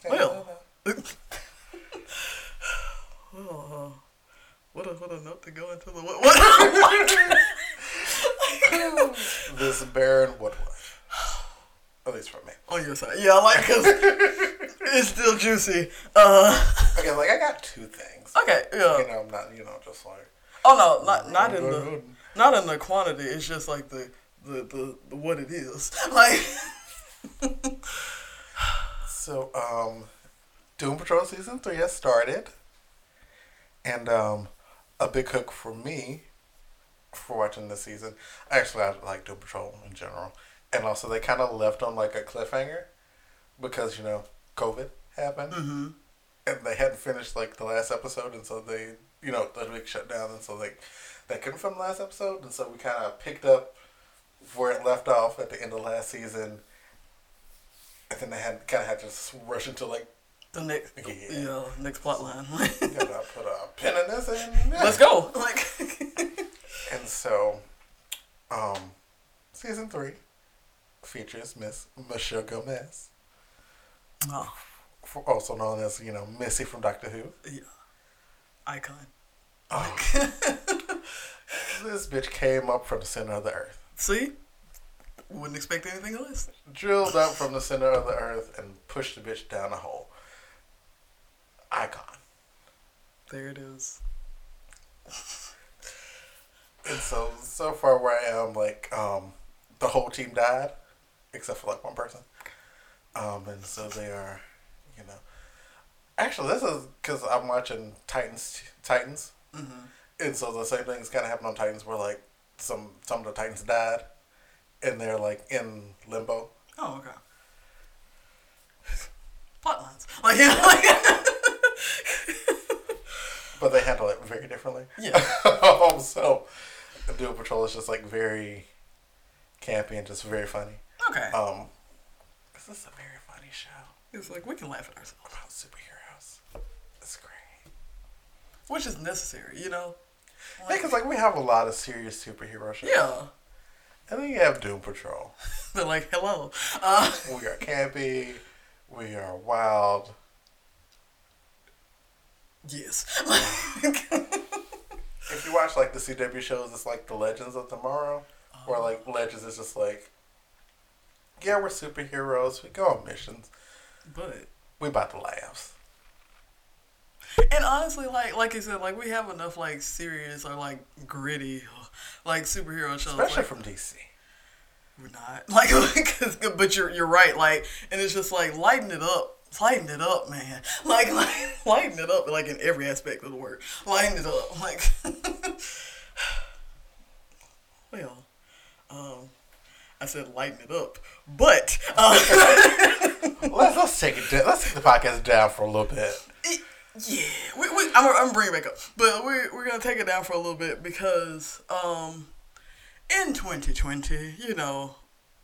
Well. Oh, what a what a note to go into the what, what this barren woodwork. At least for me. on your side. Yeah, I like because it's still juicy. Uh, Okay, like I got two things. okay, yeah. You know, I'm not, you know, just like. Oh no, not not in the not in the quantity. It's just like the the the, the what it is. Like So, um, Doom Patrol season three has started, and um, a big hook for me for watching this season. Actually, I like Doom Patrol in general, and also they kind of left on like a cliffhanger because you know COVID happened, Mhm. and they hadn't finished like the last episode, and so they, you know, the week shut down, and so they they couldn't film the last episode, and so we kind of picked up where it left off at the end of last season. And then they had kind of had to rush into like the next Yeah. yeah next plot line. gotta put a pin in this and. Let's go. Like And so, um, season three features Miss Michelle Gomez, oh, for- also known as you know Missy from Doctor Who. yeah, icon. Oh, this bitch came up from the center of the earth, See, wouldn't expect anything less. drilled up from the center of the earth, and pushed the bitch down a hole. Icon. There it is. And so so far where I am, like um, the whole team died, except for like one person. Um, and so they are, you know. Actually, this is because I'm watching Titans. Titans, Mm-hmm. and so the same things kind of happened on Titans, where like some some of the Titans died, and they're like in limbo. Oh, okay. Plot lines. Like, yeah, like But they handle it very differently. Yeah. um, so, Doom Patrol is just like very campy and just very funny. okay. Um, this is a very funny show. It's like we can laugh at ourselves, about superheroes. It's great. which is necessary, you know. Yeah, because like we have a lot of serious superhero shows. Yeah. And then you have Doom Patrol. They're like, hello. Uh, We are campy. We are wild. yes. If you watch like the CW shows, it's like the Legends of Tomorrow, where like Legends is just like, yeah, we're superheroes. We go on missions. but We about to laughs. and honestly, like like I said, like we have enough like serious or like gritty, like superhero shows. Especially like, from DC. we're not like, 'cause- but you're you're right. Like, and it's just like lighten it up. Lighten it up, man. Like, like lighten it up, like in every aspect of the word. Lighten it up, like. well, um, I said lighten it up, but uh, let's let's take it. Down. Let's take the podcast down for a little bit. Yeah, we, we, I'm, I'm bringing it back up, but we're, we're gonna take it down for a little bit because um, in 2020, you know,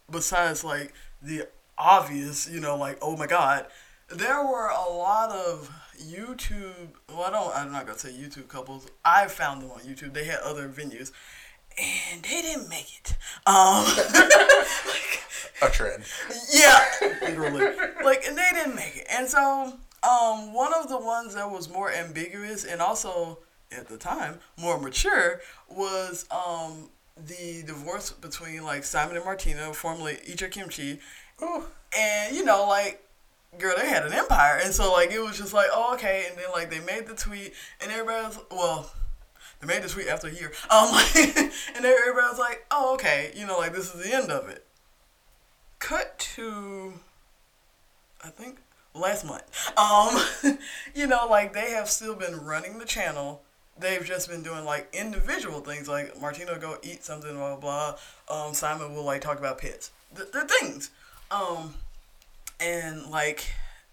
besides like the obvious, you know, like oh my god, there were a lot of YouTube. Well, I don't. I'm not gonna say YouTube couples. I found them on YouTube. They had other venues, and they didn't make it. Um, like, A trend. yeah, literally. Like, and they didn't make it. And so, um, one of the ones that was more ambiguous and also at the time more mature was um the divorce between like Simon and Martina, formerly Eat Your Kimchi, Ooh. and you know like. Girl, they had an empire, and so like it was just like, oh okay, and then like they made the tweet, and everybody was well, they made the tweet after a year, um, and everybody was like, oh okay, you know like this is the end of it. Cut to I think last month. Um, you know, like they have still been running the channel. They've just been doing like individual things, like Martina go eat something, blah blah. blah. Um, Simon will like talk about pets, the, things. Um, and like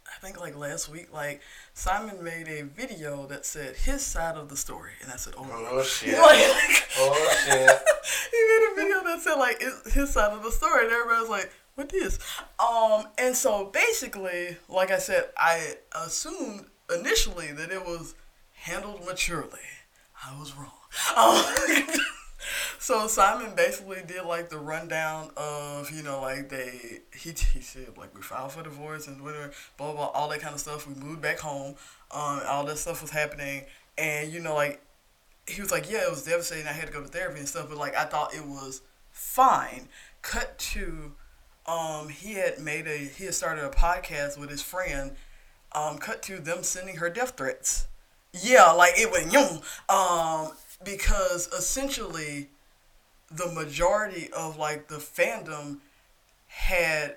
I think like last week, like Simon made a video that said his side of the story, and I said, "Oh, Oh shit. like, Oh shit. he made a video that said like his side of the story, and everybody was like, "What this?" Um, and so basically, like I said, I assumed initially that it was handled maturely. I was wrong. Um, so Simon basically did like the rundown of you know like they he he said like we filed for divorce and whatever blah blah all that kind of stuff. We moved back home. Um, all that stuff was happening, and you know like he was like, yeah, it was devastating. I had to go to therapy and stuff, but like I thought it was fine. Cut to, um, he had made a he had started a podcast with his friend. Um, cut to them sending her death threats. Yeah, like it went yum. Um, because essentially, the majority of like the fandom had,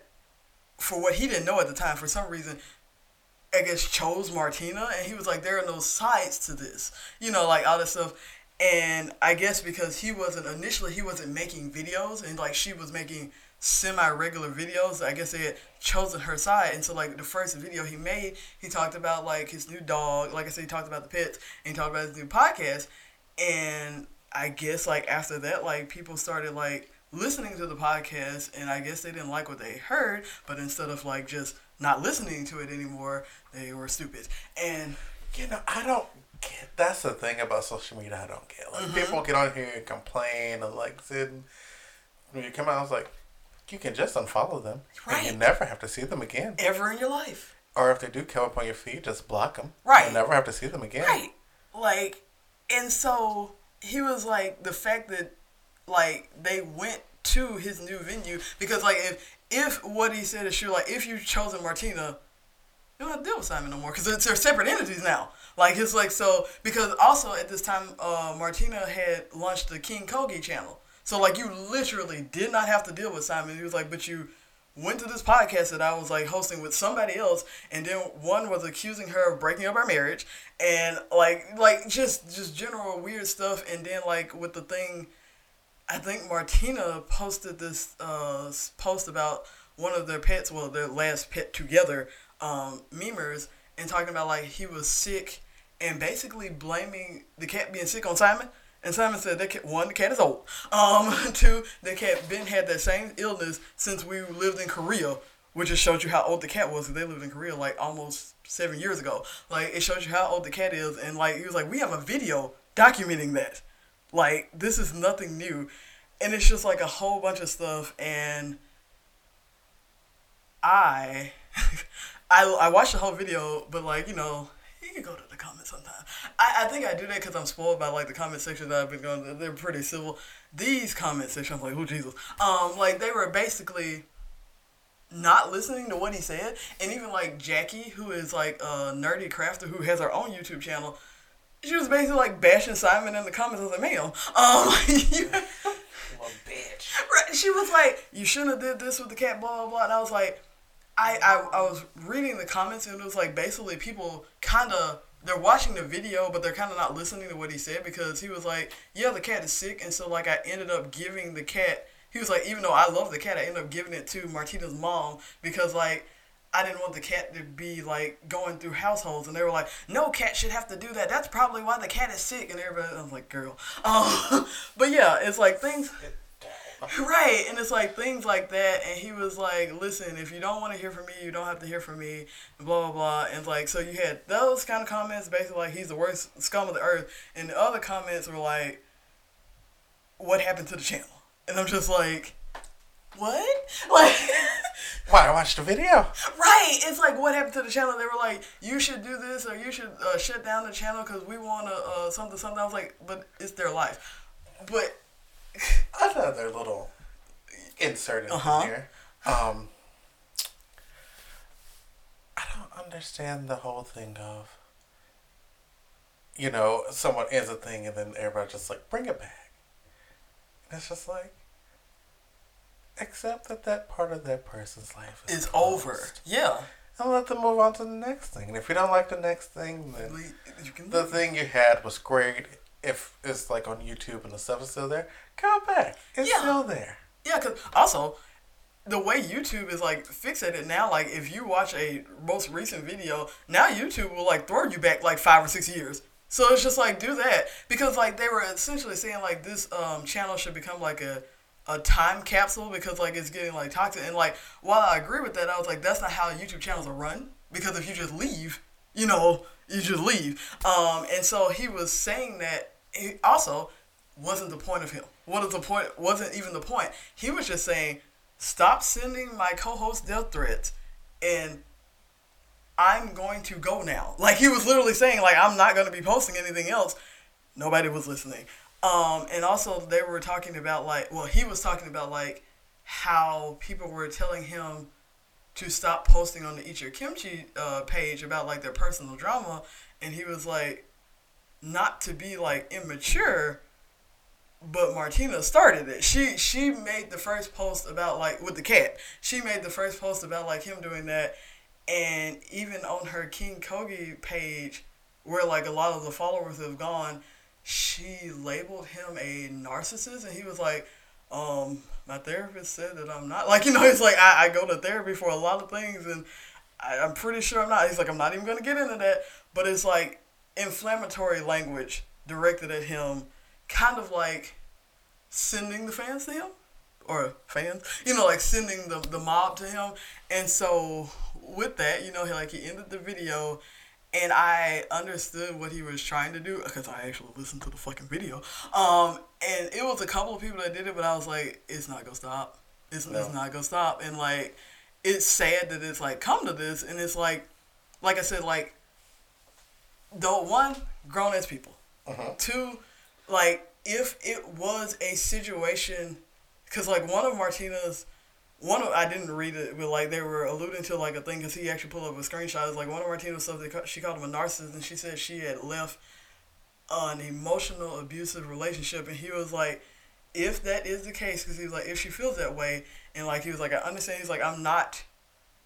for what he didn't know at the time, for some reason, I guess chose Martina, and he was like, there are no sides to this, you know, like all this stuff. And I guess because he wasn't initially he wasn't making videos, and like she was making semi regular videos. I guess they had chosen her side, and so like the first video he made, he talked about like his new dog. Like I said, he talked about the pets, and he talked about his new podcast. And I guess like after that, like people started like listening to the podcast, and I guess they didn't like what they heard, but instead of like just not listening to it anymore, they were stupid. And You know, I don't get. That's the thing about social media. I don't get. Like Mm-hmm. people get on here and complain and like sit. When you come out, i was like you can just unfollow them, and you never have to see them again. ever in your life. Or if they do come up on your feed, just block them. Right. You never have to see them again. Right. Like, and so he was like the fact that like they went to his new venue because like if if what he said is true, like if you've chosen Martina, you don't have to deal with Simon no more because they're separate entities now. Like it's like so because also at this time, uh, Martina had launched the King Kogi channel. So like you literally did not have to deal with Simon. He was like, but you went to this podcast that I was like hosting with somebody else, and then one was accusing her of breaking up our marriage, and like like just just general weird stuff, and then like with the thing. I think Martina posted this uh, post about one of their pets, well, their last pet together, um, Meemers, and talking about like he was sick and basically blaming the cat being sick on Simon. And Simon said that one, the cat is old. Um, two, the cat been had that same illness since we lived in Korea, which just showed you how old the cat was. They lived in Korea like almost seven years ago. Like it shows you how old the cat is, and like he was like, we have a video documenting that. Like this is nothing new, and it's just like a whole bunch of stuff. And I, I, I watched the whole video, but like you know, you can go to the comments sometime. I, I think I do that because I'm spoiled by like the comment section that I've been going. to. They're pretty civil. These comment sections, I'm like, oh Jesus, um, like they were basically not listening to what he said, and even like Jackie, who is like a nerdy crafter who has her own YouTube channel, she was basically like bashing Simon in the comments. I was like, ma'am, um, you, bitch. right, she was like, you shouldn't have did this with the cat, blah blah blah. And I was like, I I, I was reading the comments and it was like basically people kind of they're watching the video but they're kind of not listening to what he said because he was like, yeah, the cat is sick, and so like I ended up giving the cat. He was like, even though I love the cat, I ended up giving it to Martina's mom because like. I didn't want the cat to be like going through households, and they were like, "No cat should have to do that. That's probably why the cat is sick." And everybody, I was like, "Girl," um, but yeah, it's like things. Right, and it's like things like that, and he was like, "Listen, if you don't want to hear from me, you don't have to hear from me." Blah blah blah, and like so you had those kind of comments, basically like he's the worst scum of the earth, and the other comments were like, "What happened to the channel?" And I'm just like, "What?" Like, Why? I watched the video. right? It's like, "What happened to the channel?" They were like, "You should do this, or you should uh, shut down the channel because we want to uh, something something." I was like, "But it's their life," but Another little insert in Uh-huh. here. Um, I don't understand the whole thing of, you know, someone ends a thing and then everybody just like bring it back. And it's just like, accept that that part of that person's life is closed. over. Yeah. And let them move on to the next thing. And if you don't like the next thing, then You can the thing you had was great. If it's like on YouTube and the stuff is still there, go back. It's Yeah. still there. Yeah, because also, the way YouTube is like fixated now, like if you watch a most recent video, now YouTube will like throw you back like five or six years. So it's just like do that because like they were essentially saying like this um, channel should become like a a time capsule because like it's getting like toxic and like while I agree with that, I was like that's not how YouTube channels are run because if you just leave, you know, you just leave. Um, and so he was saying that he also wasn't the point of him. What is the point? Wasn't even the point. He was just saying, stop sending my co-host death threats, and I'm going to go now. Like he was literally saying, like I'm not going to be posting anything else. Nobody was listening. Um, and also they were talking about like, well, he was talking about like how people were telling him to stop posting on the Eat Your Kimchi uh, page about like their personal drama, and he was like, not to be like immature, but Martina started it. She she made the first post about like with the cat. She made the first post about like him doing that, and even on her King Kogi page, where like a lot of the followers have gone, she labeled him a narcissist, and he was like, um, my therapist said that I'm not. Like you know, it's like I, I go to therapy for a lot of things, and I, I'm pretty sure I'm not. He's like, I'm not even gonna get into that, but it's like inflammatory language directed at him, kind of like sending the fans to him or fans, you know, like sending the, the mob to him. And so with that, you know, he like he ended the video and I understood what he was trying to do because I actually listened to the fucking video. Um, and it was a couple of people that did it, but I was like, it's not gonna stop. It's, No. it's not gonna stop. And like, it's sad that it's like come to this, and it's like, like I said, like, though one grown as people, Mhm. two, like if it was a situation, because like one of Martina's one of I didn't read it, but like they were alluding to like a thing because he actually pulled up a screenshot. It's like one of Martina's stuff. They, she called him a narcissist, and she said she had left an emotional abusive relationship, and he was like, if that is the case, because he was like, if she feels that way, and like he was like, I understand. He's like, I'm not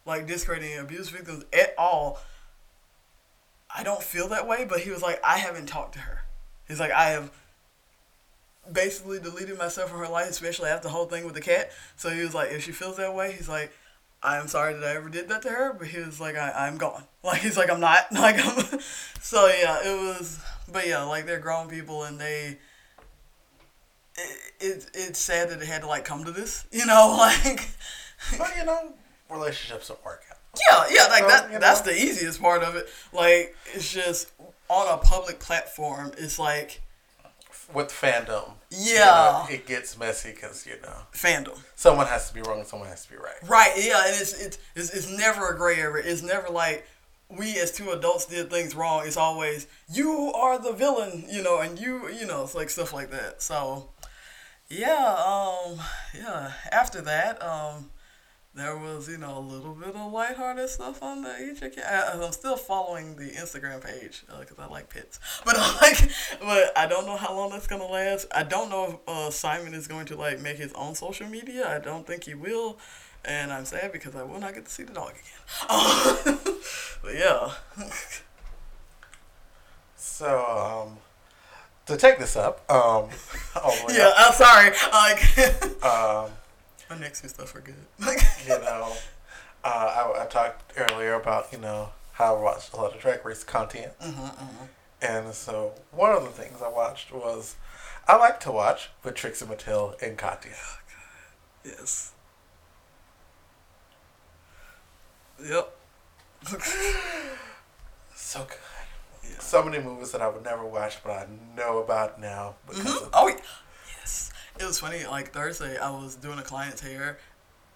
like discrediting abuse victims at all. I don't feel that way, but he was like, I haven't talked to her. He's like, I have basically deleted myself from her life, especially after the whole thing with the cat. So he was like, if she feels that way, he's like, I'm sorry that I ever did that to her, but he was like, I, I'm gone. Like he's like, I'm not. Like I'm. so yeah, it was. But yeah, like they're grown people and they. It, it, it's sad that it had to like come to this, you know, like. But you know, relationships don't work out. Yeah, yeah, like So, that. you That's know. the easiest part of it. Like it's just on a public platform. It's like With fandom, you yeah, know, it gets messy because you know fandom. someone has to be wrong and someone has to be right. Right. Yeah, and it's it's it's, it's never a gray area. It's never like we as two adults did things wrong. It's always you are the villain, you know, and you you know, it's like stuff like that. So yeah, um, yeah. After that, um, there was you know a little bit of lighthearted stuff on the EJK. I, I'm still following the Instagram page because I like pets, but uh, like, but I don't know how long that's gonna last. I don't know if uh, Simon is going to like make his own social media. I don't think he will, and I'm sad because I will not get to see the dog again. but yeah, So, um, to take this up, um, way yeah. I'm sorry. Like, um, my next few stuff are good. you know, uh, I, I talked earlier about you know how I watched a lot of Drag Race content, Mm-hmm, and so one of the things I watched was I like to watch with Trixie Mattel and Katya. yes. Yep. So good. Yeah. So many movies that I would never watch, but I know about now because Mhm. of Oh, yes. It was funny. Like Thursday, I was doing a client's hair,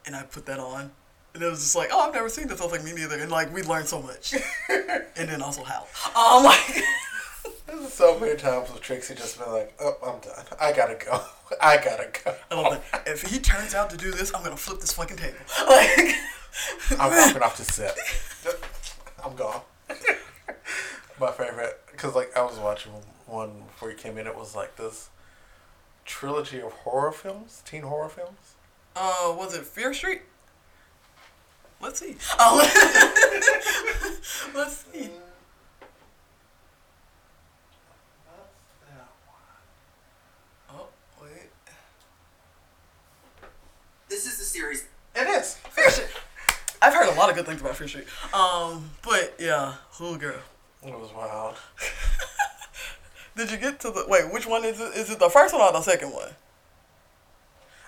and I put that on, and it was just like, oh, I've never seen this. I was like, me neither. And like, we learned so much, and then also how. Um, like, There's so many times with Trixie just been like, "Oh, I'm done. I gotta go. I gotta go. I was like, if he turns out to do this, I'm gonna flip this fucking table. Like, I'm walking off the set. I'm gone." My favorite, because like I was watching one before you came in. It was like this trilogy of horror films, teen horror films. uh, was it Fear Street? Let's see. Oh, let's see. Oh, wait. This is the series. It is. Fear Street. I've heard a lot of good things about Fear Street. Um, but yeah, Hula Girl. It was wild. Did you get to the wait? Which one is it? Is it the first one or the second one?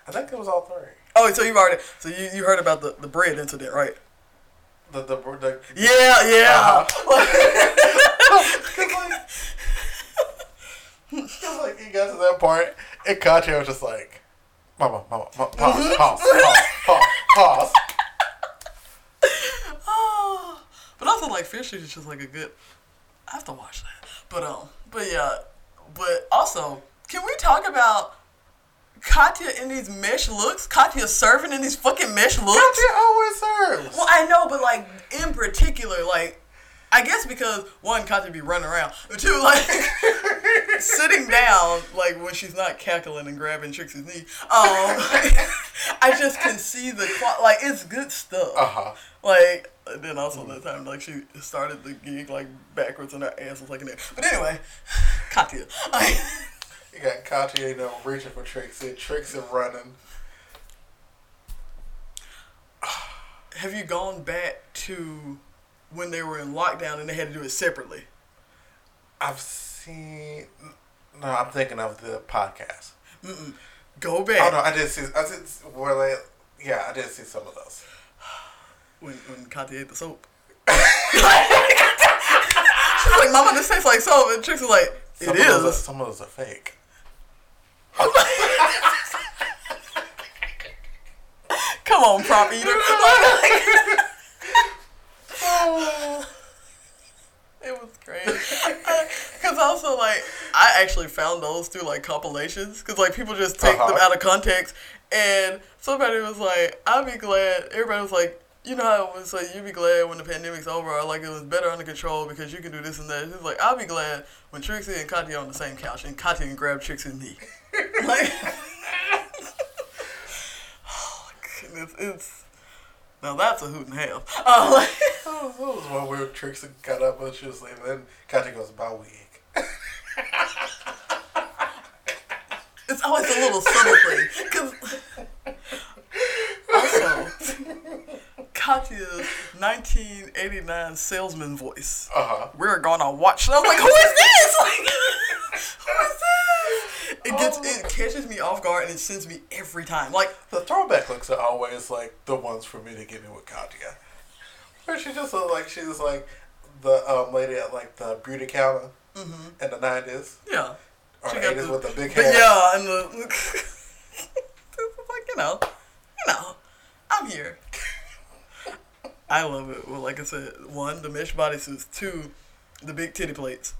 I think it was all three. Oh, so you've already so you, you heard about the, the bread incident, right? The the the. Yeah, yeah. Uh-huh. Cause like he got to that part, and Katya was just like, "Mama, mama, mama mm-hmm. pause, pause, pause, pause, pause." Oh, but also like Street is just like a good. I have to watch that. But um, but yeah, but also, can we talk about Katya in these mesh looks? Katya serving in these fucking mesh looks. Katya always serves. Well, I know, but like in particular, like I guess because one, Katya be running around, but two, like sitting down, like when she's not cackling and grabbing Trixie's knee. Um, I just can see the like it's good stuff. Uh huh. Like and then also that time, like she started the gig like backwards and her ass was like in there. But anyway, Katya. You got Katya, you know, reaching for Trixie, Trixie running. have you gone back to when they were in lockdown and they had to do it separately? I've seen. No, I'm thinking of the podcast. mm Go back. Oh no, I did see. I did. Where they? Yeah, I did see some of those. When when Katya ate the soap. She's like, Mama, this tastes like soap. And Trixie's like, it Some is. Of are, some of those are fake. Come on, prop eater. it was great. Because also, like, I actually found those through, like, compilations. Because, like, people just take them Uh-huh. out of context. And somebody was like, I'll be glad. Everybody was like, you know how it was like, you'd be glad when the pandemic's over or, like, it was better under control because you can do this and that. It's like, I'll be glad when Trixie and Katya are on the same couch and Katya can grab Trixie's knee. like, oh, goodness. It's. Now that's a hoot and half. Uh, like, Oh, that was one where Trixie got up and she was leaving. Then Katya goes, "My wig." it's always a little subtle thing. Because also, Katya's 1989 salesman voice. Uh huh. We're gonna watch. And I was like, who is this? Like, who is this? It gets it catches me off guard and it sends me every time. Like, The throwback looks are always like the ones for me to get me with Katya. Where she just looked like she's like the um, lady at like the beauty counter in the nineties yeah. or She eighties the- with the big hair. yeah, and the like you know, you know, I'm here. I love it. Well, like I said, one the mesh bodysuits, two the big titty plates.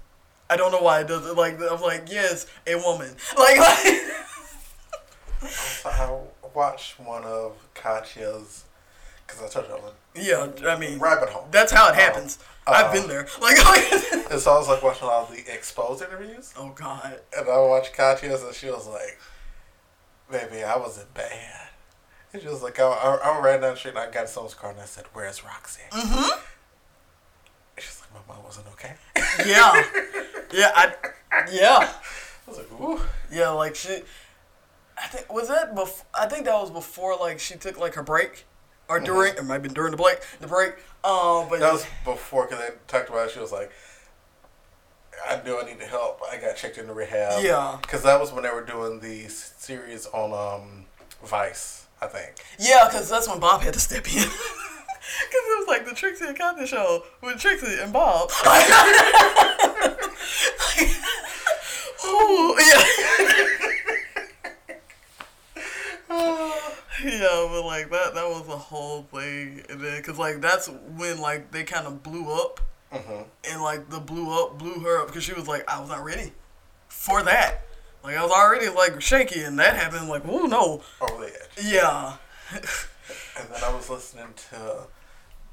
I don't know why it does it. Like I'm like, yes, a woman. Like, like I watched one of Katya's because I told you I was yeah. I mean, rabbit hole. that's how it happens. I've uh, been there. Like, And so I was like watching a lot of the exposed interviews, oh god. and I watched Katya's, and she was like, "Baby, I wasn't bad." She was like, "I, I, I ran down the street and I got someone's car, and I said, "Where's Roxy?" Mm-hmm. She's like, "My mom wasn't okay." Yeah. Yeah. I. Yeah. I was like, "Ooh." Yeah, like she. I think was that before. I think that was before like she took like her break, or during. It might have been during the break. The break. Um, but That was before because they talked about it. She was like, I knew I needed help. I got checked into rehab. Yeah. Because that was when they were doing the series on um, Vice, I think. yeah, because that's when Bob had to step in. Because it was like the Trixie and Katya show with Trixie and Bob. Ooh, yeah. yeah, but like that, that was the whole thing, and then because like that's when like they kind of blew up, Mm-hmm. and like the blew up blew her up because she was like I was not ready for that. Like I was already like shaky, and that happened. Like oh no, Over the edge. yeah, And then I was listening to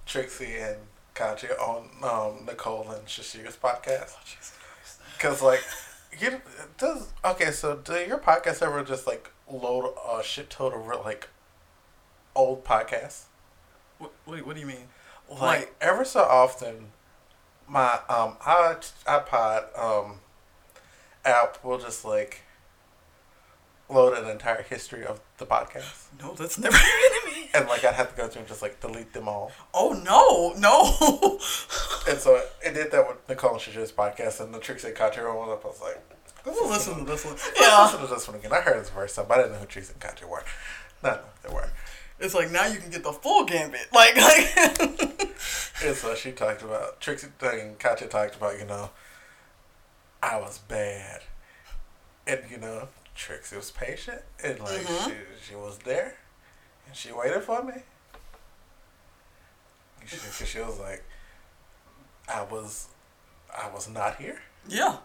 Trixie and Katya on um, Nicole and Sasheer's podcast. Because, like, you, does, okay, so do your podcast ever just, like, load a shit ton of, like, old podcasts? what, what, do you mean? like, Like- ever so often my um iPod um app will just like load an entire history of the podcast. No, that's never happened to me. and like I'd have to go through and just like delete them all. oh no, no. And so I did that with Nicole and Sasheer's podcast, and the Trixie and Katya one up. I was like, Let's listen to this one. let's Yeah, listen to this one again. I heard this first time, but I didn't know who Trixie and Katya were. No, no, they were. it's like now you can get the full gambit. Like, like And so she talked about Trixie and Katya talked about you know I was bad, and you know Trixie was patient and like Mhm. she she was there, and she waited for me. She, 'cause she was like, I was, I was not here. yeah,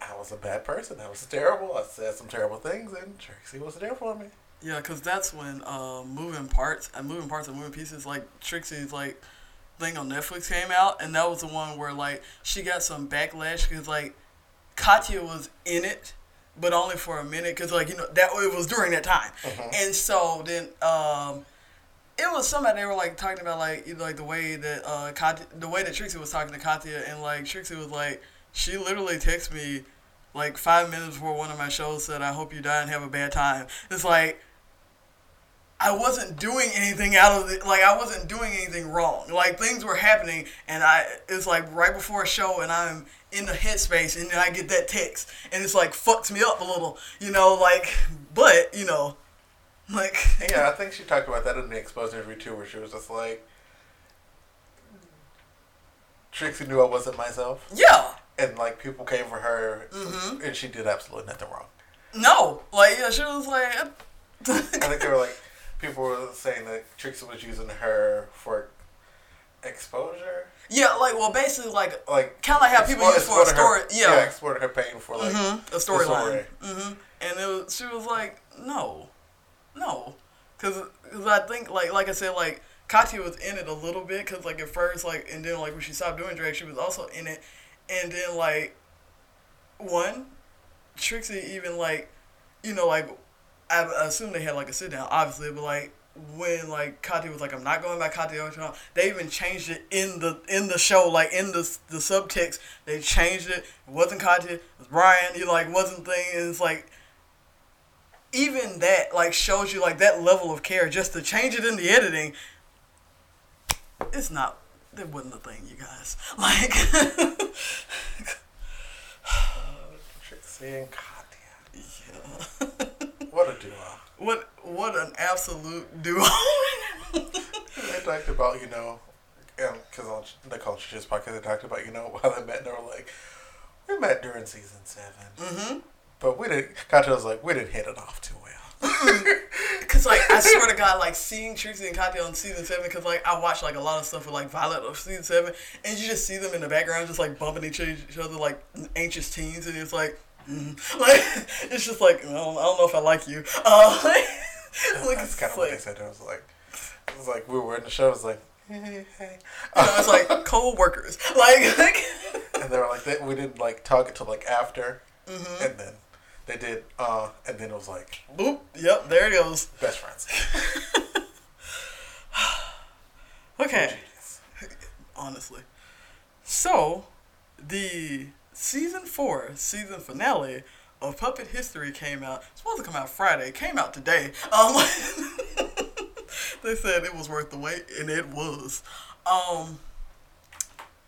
I was a bad person. I was terrible. I said some terrible things, and Trixie was there for me. yeah, because that's when uh, moving parts and moving parts and moving pieces like Trixie's like thing on Netflix came out, and that was the one where like she got some backlash because like Katya was in it, but only for a minute because like you know that it was during that time, and so then um, it was somebody they were like talking about like you know, like the way that uh Katya, the way that Trixie was talking to Katya, and like Trixie was like she literally texted me like five minutes before one of my shows said I hope you die and have a bad time. It's like. I wasn't doing anything out of it. Like I wasn't doing anything wrong. Like things were happening, and I it's like right before a show, and I'm in the headspace, and then I get that text, and it's like fucks me up a little, you know. Like, but you know, like Yeah, I think she talked about that in the exposed interview too, where she was just like, Trixie knew I wasn't myself, yeah, and like people came for her, Mhm. and she did absolutely nothing wrong. no, like yeah, she was like, I think they were like, people were saying that Trixie was using her for exposure, yeah, like well, basically like like Kinda like how people use for a exploiting her- story- yeah. exploiting her pain for like mhm, a storyline. story. hmm And it was, she was like, no, no, because I think like like I said like Katya was in it a little bit because like at first like and then like when she stopped doing drag she was also in it, and then like one Trixie even like you know like I, I assume they had like a sit down obviously but like when like Katya was like I'm not going by Katya Ochoa, they even changed it in the in the show like in the the subtext they changed it it wasn't Katya it was Brian you like wasn't thing and it's like even that like shows you like that level of care just to change it in the editing it's not that wasn't the thing you guys like Trixie and Katya. yeah. What a duo. what what an absolute duo They talked about, you know, because on Nicole Church's podcast, they talked about, you know, how they met, and they were like, we met during season 7 mm-hmm But we didn't, Katya was like, we didn't hit it off too well. Because like I swear to God, like seeing Trixie and Katya on season seven, because like I watch like a lot of stuff with like Violet of season seven, and you just see them in the background just like bumping each each other like anxious teens, and it's like, mm like it's just like I don't, I don't know if I like you. Uh, like, like, That's it's kind of what they said. It was like, it was like we were in the show. It was like, hey, hey. know, it's like co-workers, like, like and they were like, they, we didn't like talk until like after, Mm-hmm. and then they did, uh, and then it was like boop, yep, there it goes. best friends. Okay. Genius. honestly. So, the season four season finale of Puppet History came out. It's supposed to come out Friday. It came out today. Um, they said it was worth the wait, and it was. Um,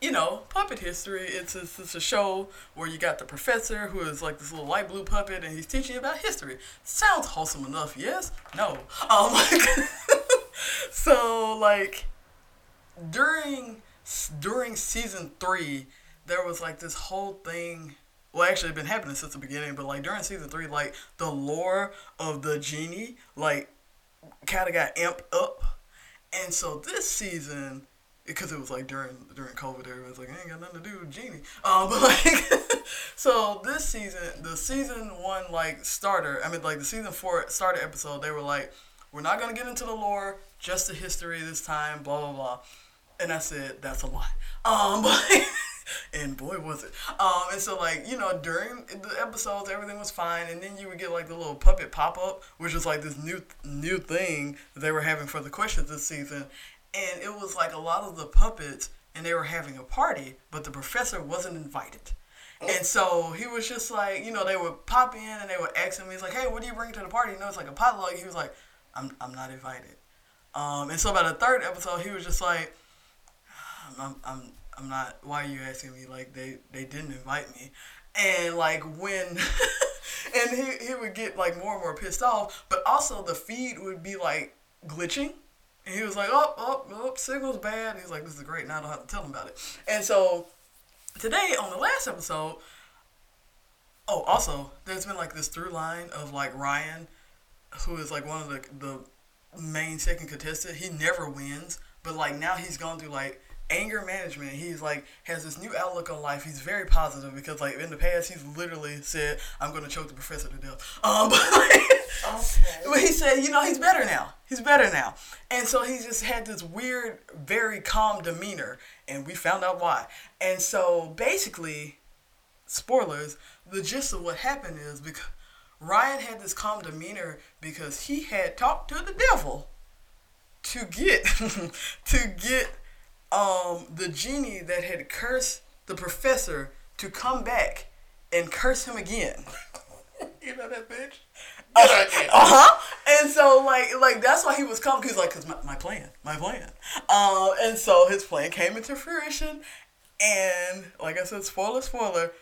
you know, Puppet History. It's a, it's a show where you got the professor who is like this little light blue puppet, and he's teaching you about history. Sounds wholesome enough, yes? No. Um, so like during during season three, there was like this whole thing. Well, actually, it's been happening since the beginning, but like during season three, like the lore of the genie, like kind of got amped up, and so this season, because it was like during during COVID, everybody's like, I ain't got nothing to do with genie. Um, but like, so this season, the season one like starter, I mean like the season four starter episode, they were like, we're not gonna get into the lore, just the history this time, blah blah blah. And I said, that's a lie. Um, but, and boy was it. Um, and so like, you know, during the episodes, everything was fine. And then you would get like the little puppet pop up, which was like this new, new thing they were having for the questions this season. And it was like a lot of the puppets and they were having a party, but the professor wasn't invited. And so he was just like, you know, they would pop in and they would ask him, he's like, hey, what do you bring to the party? You know, it's like a potluck. He was like, I'm, I'm not invited. Um, and so by the third episode, he was just like, I'm, I'm, I'm not. Why are you asking me? Like they, they didn't invite me, and like when, and he, he would get like more and more pissed off. But also the feed would be like glitching, and he was like, oh, oh, oh, signal's bad. He's like, this is great. Now I don't have to tell him about it. And so today on the last episode, oh, also there's been like this through line of like Ryan, who is like one of the the main second contestant. He never wins, but like now he's gone through like anger management. He's like has this new outlook on life. He's very positive because like in the past he's literally said, "I'm going to choke the professor to death." Um, but like, but he said, you know, he's better now. He's better now, and so he just had this weird, very calm demeanor, and we found out why. And so basically, spoilers. The gist of what happened is because Ryan had this calm demeanor because he had talked to the devil to get to get um the genie that had cursed the professor to come back and curse him again. You know that bitch? Uh Get out here. huh. And so like like that's why he was calm. He's like, cause my, my plan, my plan. Um, and so his plan came into fruition, and like I said, spoiler, spoiler.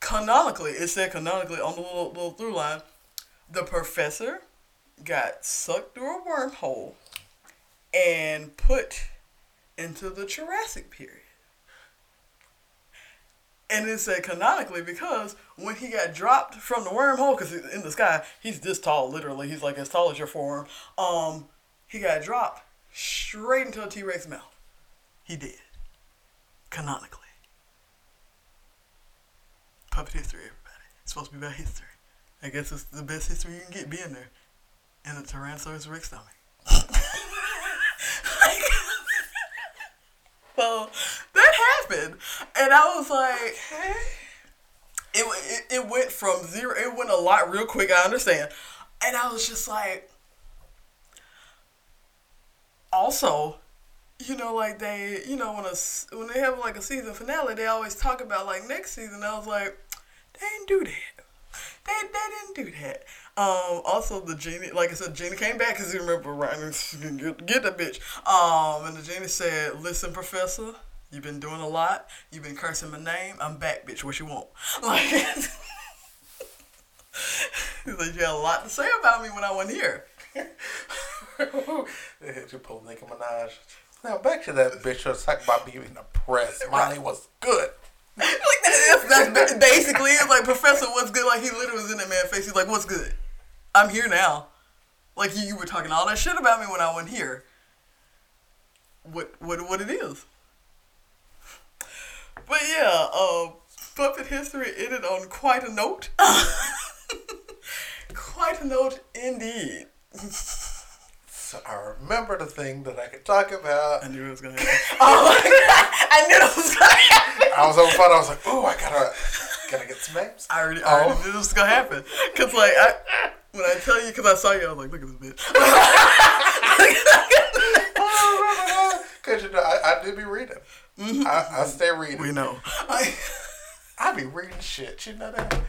Canonically, it said canonically on the little, little through line, the professor got sucked through a wormhole and put into the Jurassic period. And it said canonically because when he got dropped from the wormhole, because in the sky, he's this tall, literally. He's like as tall as your forearm. Um, he got dropped straight into a T Rex mouth. He did. Canonically. Puppet history, everybody. It's supposed to be about history. I guess it's the best history you can get being there. In a Tyrannosaurus Rex stomach. so that happened, and I was like, it, it it went from zero. It went a lot real quick. I understand, and I was just like, also, you know, like they, you know, when a when they have like a season finale, they always talk about like next season. I was like, they didn't do that. They, they didn't do that. Um, also the genie, like I said, genie came back because you remember Ryan get, get the bitch. Um, and the genie said, "Listen, Professor, you've been doing a lot. You've been cursing my name. I'm back, bitch. What you want?" Like, he's like, "You had a lot to say about me when I wasn't here." they hit you pull Nicki Minaj. Now back to that bitch who was talking about being oppressed. Molly was good. like that, that's, that's basically it's like Professor, what's good? Like he literally was in that man's face. He's like, "What's good? I'm here now." Like you, you were talking all that shit about me when I wasn't here. What what what it is? But yeah, uh, puppet history ended on quite a note. quite a note indeed. So I remember the thing that I could talk about. I knew it was gonna happen. oh my god! I knew it was gonna happen. I was on phone. I was like, "Ooh, I gotta, gotta get some names." I already, I already Oh. knew this was gonna happen. Cause like, I, when I tell you, cause I saw you, I was like, look at this bitch. Cause you know, I, I do be reading. I, I stay reading. we know. I, I be reading shit. You know that.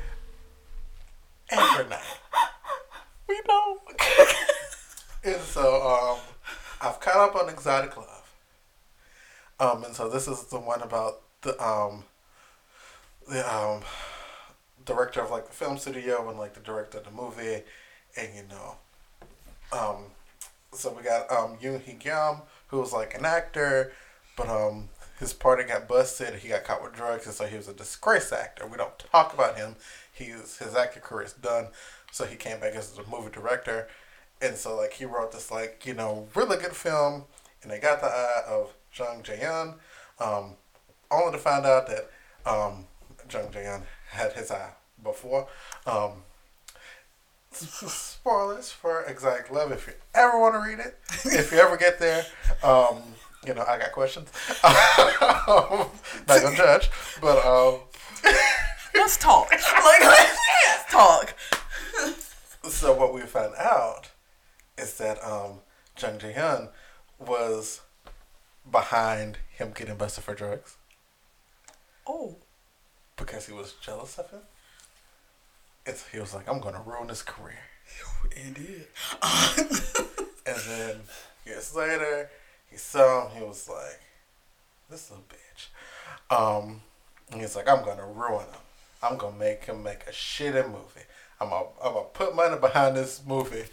Every night. We know. And so, um, I've caught up on Exotic Love. Um, and so this is the one about the um, the um, director of like the film studio and like the director of the movie, and you know, um, so we got um Yoon Hee Kyung, who was like an actor, but um his party got busted. He got caught with drugs, and so he was a disgraced actor. We don't talk about him. He's his acting career is done. So he came back as a movie director, and so like he wrote this like you know really good film, and they got the eye of Jung Jae-yeon, um, only to find out that um, Jung Jae-yeon had his eye before. Um, spoilers for Exotic Love if you ever want to read it. If you ever get there, um, you know, I got questions. not gonna judge, but um, Let's talk. Like, let's talk. so what we found out is that um, Jung Jae-hyun was behind him getting busted for drugs Oh, because he was jealous of him. It's, he was like, I'm gonna ruin his career. indeed. And then years later, he saw him. He was like, "This little bitch." Um, and he's like, "I'm gonna ruin him. I'm gonna make him make a shitty movie. I'm gonna, I'm gonna put money behind this movie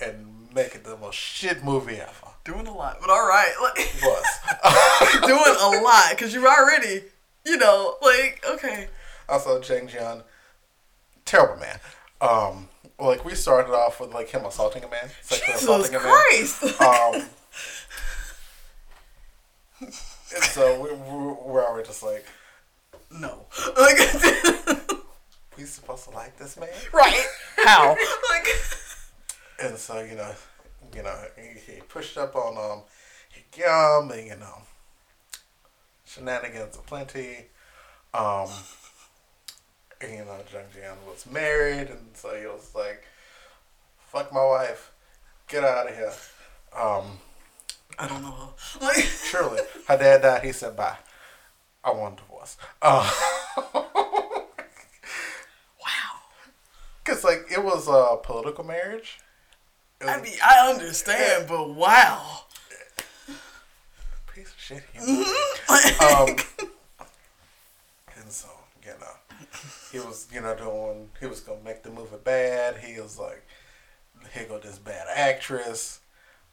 and make it the most shit movie ever." Doing a lot, but all right. Like, Was doing a lot because you're already, you know, like okay. also Jang Jian, terrible man. Um, like we started off with like him assaulting a man, sexually Jesus assaulting a man. Christ! Um, and so we, we, we're already just like, no, like we supposed to like this man? right? How? Like And so you know, you know, he, he pushed up on um, Yum, and you know, shenanigans aplenty. Um, you know, Jung Jian was married, and so he was like, "Fuck my wife, get out of here." Um, I don't know. Like surely, her dad died. He said, "Bye, I want a divorce." Uh, wow. Cause like it was a political marriage. Was I mean, I understand, but wow. Piece of shit. human being. um, and so you know, he was you know doing he was gonna make the movie bad. He was like, here go this bad actress,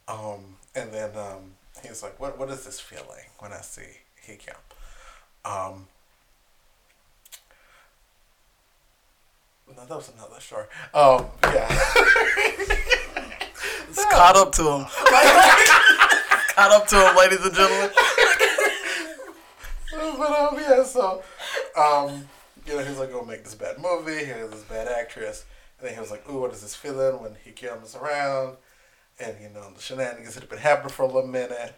um, and then um, he was like, what what is this feeling when I see Hee Kyung? Um, no, that was another story. Um, yeah. It's caught up to him. caught up to him, ladies and gentlemen. but um, yeah, so um, you know, he's like, "Gonna make this bad movie. Here's this bad actress," and then he was like, "Ooh, what is this feeling when he comes around?" And you know, the shenanigans had been happening for a little minute,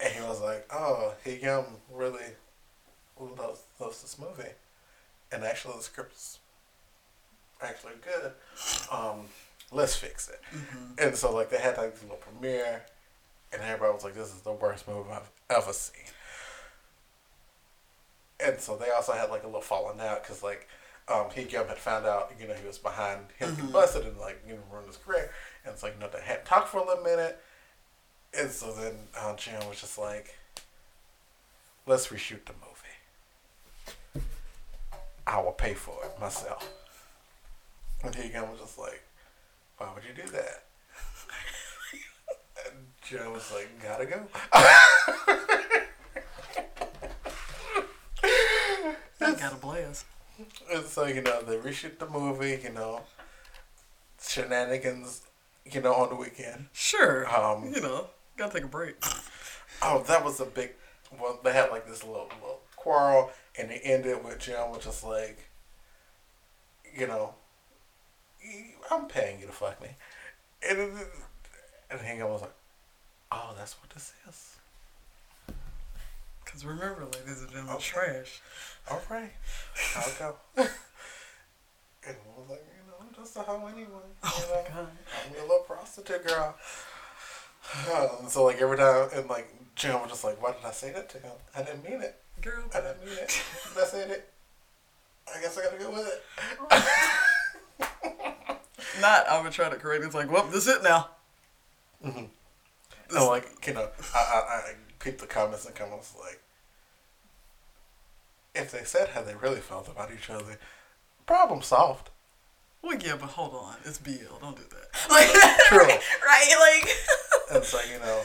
and he was like, "Oh, he Yum really loves, loves this movie, and actually the script's actually good. Um, let's fix it." And so like they had like this little premiere, and everybody was like, "This is the worst movie I've ever seen." And so they also had like a little falling out because like um, Hee Gyum had found out you know he was behind him getting busted and like you know ruined his career, and it's like you know they had talked for a little minute, and so then um, Jim was just like, "Let's reshoot the movie. I will pay for it myself." And Hee Gyum was just like, "Why would you do that?" And Joe was like, gotta go. I gotta blast. and so, you know, they reshoot the movie, you know, shenanigans, you know, on the weekend. Sure. Um, you know, gotta take a break. Oh, that was a big, well, they had like this little, little quarrel, and it ended with Jim was just like, you know, "You- I'm paying you to fuck me. And, it- and Hingham was like, oh, that's what this is. Because remember, ladies and gentlemen, Okay. trash. All right, I'll go. and I was like, you know, I'm just a hoe anyway. You know? God. I'm a little prostitute girl. Um, so like every time, and like Jim was just like, why did I say that to him? I didn't mean it. Girl, I didn't mean it. I said it. I guess I gotta go with it. Not, I would try to correct it. It's like, well, this is it now. No, like you know, I I, I peeped the comments and comments like, if they said how they really felt about each other, problem solved. Well, yeah, but hold on. It's BL. Don't do that. Like, True. right? Like, And so you know,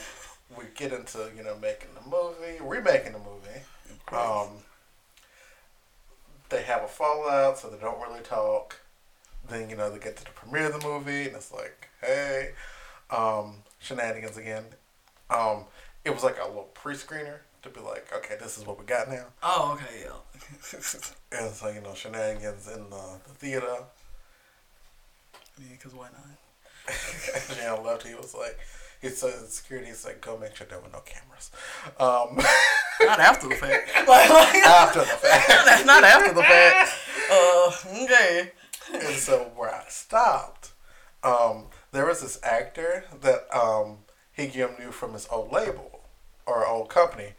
we get into you know making the movie, remaking the movie. Um, they have a fallout, so they don't. Then you know they get to the premiere of the movie, and it's like, hey, um, shenanigans again. Um, it was like a little pre-screener to be like, okay, this is what we got now. oh, okay, yeah. And so you know, shenanigans in the, the theater. yeah, because why not? and Jan left. He was like, he said security. He's like, go make sure there were no cameras. Um, Not after the fact. Like, like after the fact. that's not after the fact. Uh, okay. and so where I stopped, um, there was this actor that um, he knew from his old label or old company,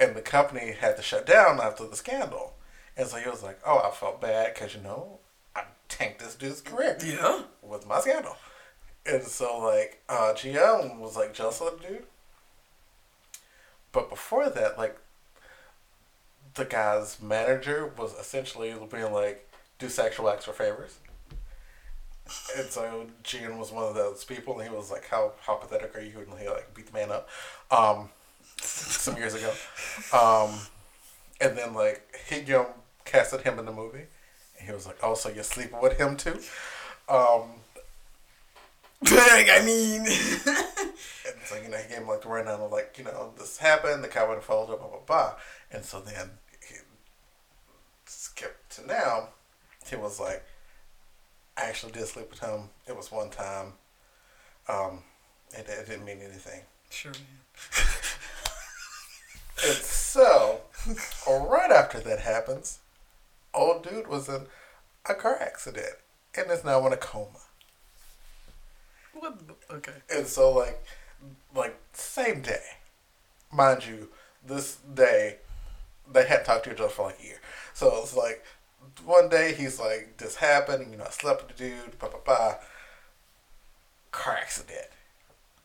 and the company had to shut down after the scandal. And so he was like, "Oh, I felt bad because you know I tanked this dude's career Yeah. with my scandal." And so like uh GM was like jealous of the dude. But before that, like the guy's manager was essentially being like, do sexual acts for favors. And so Gian was one of those people, and he was like, "How how pathetic are you?" And he like beat the man up, um, some years ago. Um, and then like he you know, casted him in the movie, and he was like, "Oh, so you're sleeping with him too?" Um, I mean, and so you know he gave him like the rundown of like you know this happened, the and followed up, blah blah blah, and so then he skipped to now. He was like, I actually did sleep with him. It was one time. Um, it, it didn't mean anything. sure, man. And so, right after that happens, old dude was in a car accident and is now in a coma. What? The, okay. And so, like, like same day, mind you, this day they hadn't talked to each other for like a year. So it's like one day he's like, "This happened," you know, I slept with the dude, blah blah blah. Car accident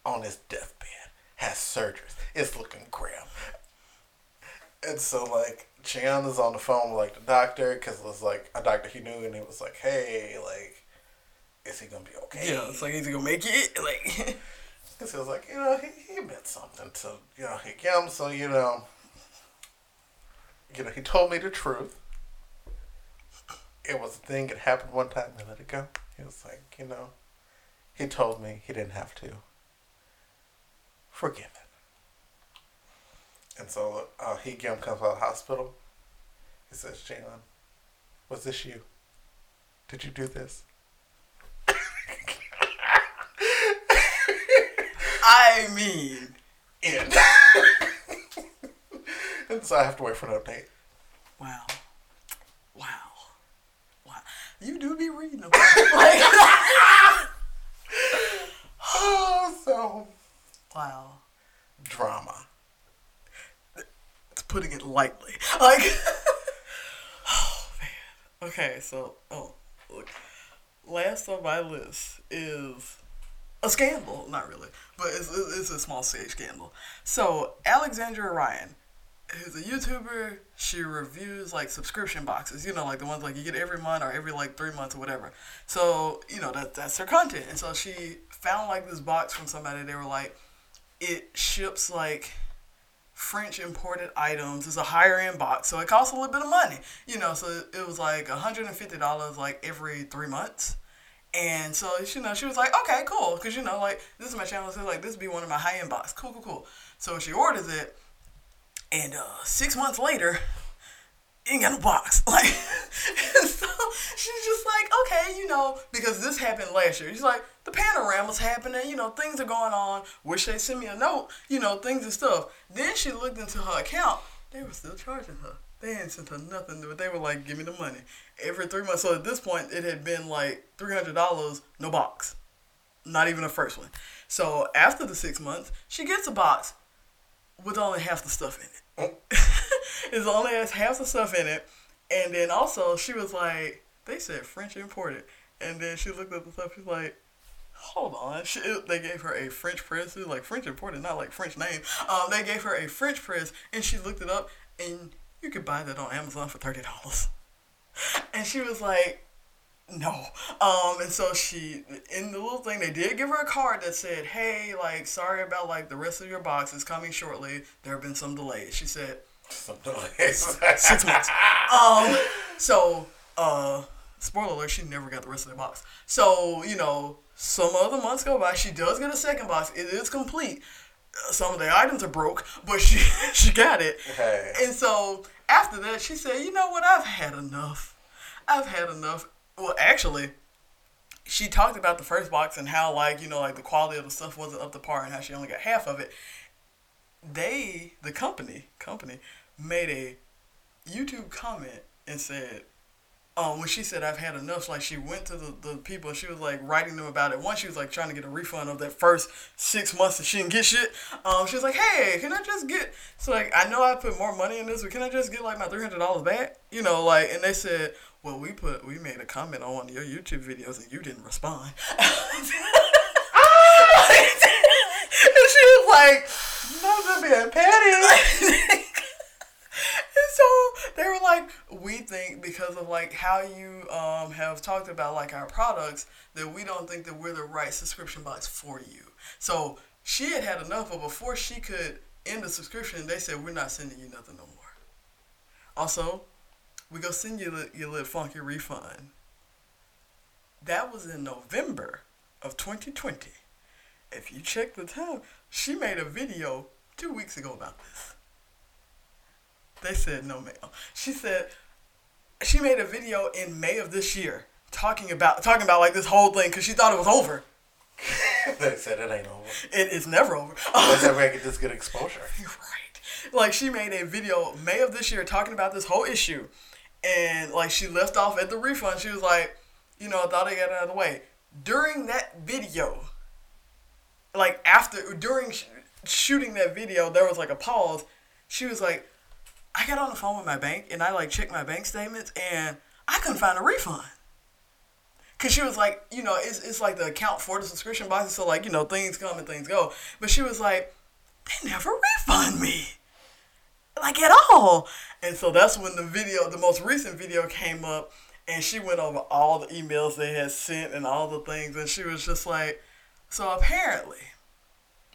on his deathbed, has surgeries. It's looking grim. And so like Chan is on the phone with like the doctor because it was like a doctor he knew, and he was like, "Hey, like, is he gonna be okay?" Yeah, it's like he's gonna make it. Like, Because he was like, you know, he, he meant something to, you know, him. So, you know, you know, he told me the truth. It was a thing. It happened one time. I let it go. He was like, you know, he told me he didn't have to. Forgive it. And so uh, he Gim comes out of the hospital. He says, Jalen, was this you? Did you do this? I mean, in. and so I have to wait for an update. wow. You do be reading them. like, Oh, so wow. drama. It's putting it lightly. Like, oh man. Okay, so oh, look. Last on my list is a scandal. Not really, but it's, it's a small stage scandal. So Alexandra Ryan, who's a YouTuber, she reviews like subscription boxes. You know, like the ones like you get every month or every like three months or whatever. So you know that that's her content. And so she found like this box from somebody. They were like, it ships like French imported items. It's a higher end box, so it costs a little bit of money. You know, so it was like $150 like every three months. And so, you know, she was like, okay, cool. Because, you know, like, this is my channel. So, like, this be one of my high end box. Cool, cool, cool. So she orders it. And uh, six months later, ain't got no box. Like, so she's just like, okay, you know, because this happened last year. She's like, the panorama's happening, you know, things are going on. Wish they send me a note, you know, things and stuff. Then she looked into her account. They were still charging her. They hadn't sent her nothing, but they were like, give me the money. Every three months. So at this point, it had been like $300, no box. Not even the first one. So after the six months, she gets a box with only half the stuff in it. it's only has half the stuff in it. And then also she was like, they said French imported. And then she looked at the stuff, she's like, hold on. She, they gave her a French press. It like French imported, not like French name. Um, they gave her a French press and she looked it up and you could buy that on Amazon for thirty dollars. And she was like, no. Um, and so she, in the little thing, they did give her a card that said, hey, like, sorry about, like, the rest of your box is coming shortly. There have been some delays. She said, Some delays. six months. Um, so, uh, spoiler alert, she never got the rest of the box. So, you know, some other months go by. She does get a second box. It is complete. Some of the items are broke, but she she got it. Hey. And so after that, she said, "You know what? I've had enough. I've had enough." Well, actually, she talked about the first box and how like you know like the quality of the stuff wasn't up to par and how she only got half of it. They, the company, company, made a YouTube comment and said, um, when she said I've had enough, like she went to the, the people and she was like writing them about it. One, she was like trying to get a refund of that first six months that she didn't get shit. Um, she was like, hey, can I just get so like I know I put more money in this, but can I just get like my three hundred dollars back? You know, like and they said, well, we put we made a comment on one of your YouTube videos and you didn't respond. and she was like, Not to being petty. And so they were like, we think because of like how you um, have talked about like our products that we don't think that we're the right subscription box for you. So she had had enough, but before she could end the subscription, they said we're not sending you nothing no more. Also, we go send you li- your little funky refund. That was in November of 2020. If you check the time, she made a video two weeks ago about this. They said no mail. She said she made a video in May of this year talking about talking about like this whole thing because she thought it was over. they said it ain't over. It is never over. Let's ever get this good exposure. You're right. Like she made a video May of this year talking about this whole issue, and like she left off at the refund. She was like, you know, I thought I got out of the way. During that video, like after during sh- shooting that video, there was like a pause. She was like, I got on the phone with my bank and I like checked my bank statements and I couldn't find a refund. Cause she was like, you know, it's, it's like the account for the subscription boxes, so like, you know, things come and things go. But she was like, they never refund me. Like at all. And so that's when the video, the most recent video came up and she went over all the emails they had sent and all the things and she was just like, so apparently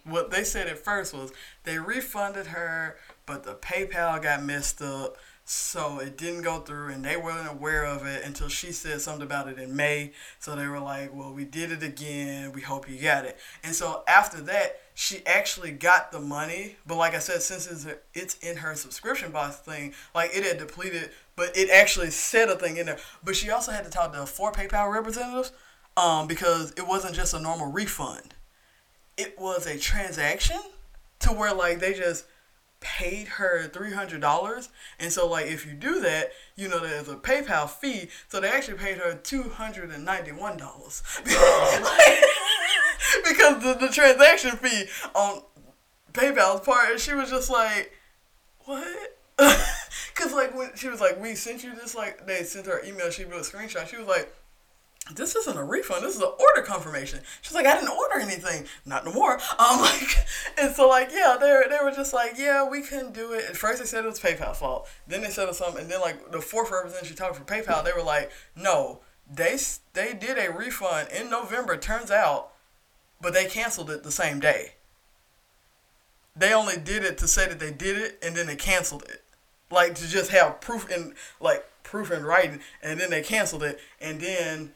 what they said at first was they refunded her, but the PayPal got messed up, so it didn't go through, and they weren't aware of it until she said something about it in May. So they were like, "Well, we did it again. We hope you got it." And so after that, she actually got the money, but like I said, since it's, it's in her subscription box thing, like it had depleted, but it actually said a thing in there. But she also had to talk to four PayPal representatives, um, because it wasn't just a normal refund it was a transaction to where like they just paid her three hundred dollars, and so like if you do that, you know there's a PayPal fee, so they actually paid her two hundred and ninety one dollars because the, the transaction fee on PayPal's part, and she was just like, what? Cause like when she was like, we sent you this like they sent her email, she wrote a screenshot. She was like, this isn't a refund. This is an order confirmation. She's like, I didn't order anything. Not no more. Um, like, and so like, yeah, they they were just like, yeah, we couldn't do it. At first they said it was PayPal's fault. Then they said it was something, and then like the fourth representative talking for PayPal, they were like, no, they they did a refund in November. Turns out, but they canceled it the same day. They only did it to say that they did it, and then they canceled it, like to just have proof in like proof in writing, and then they canceled it, and then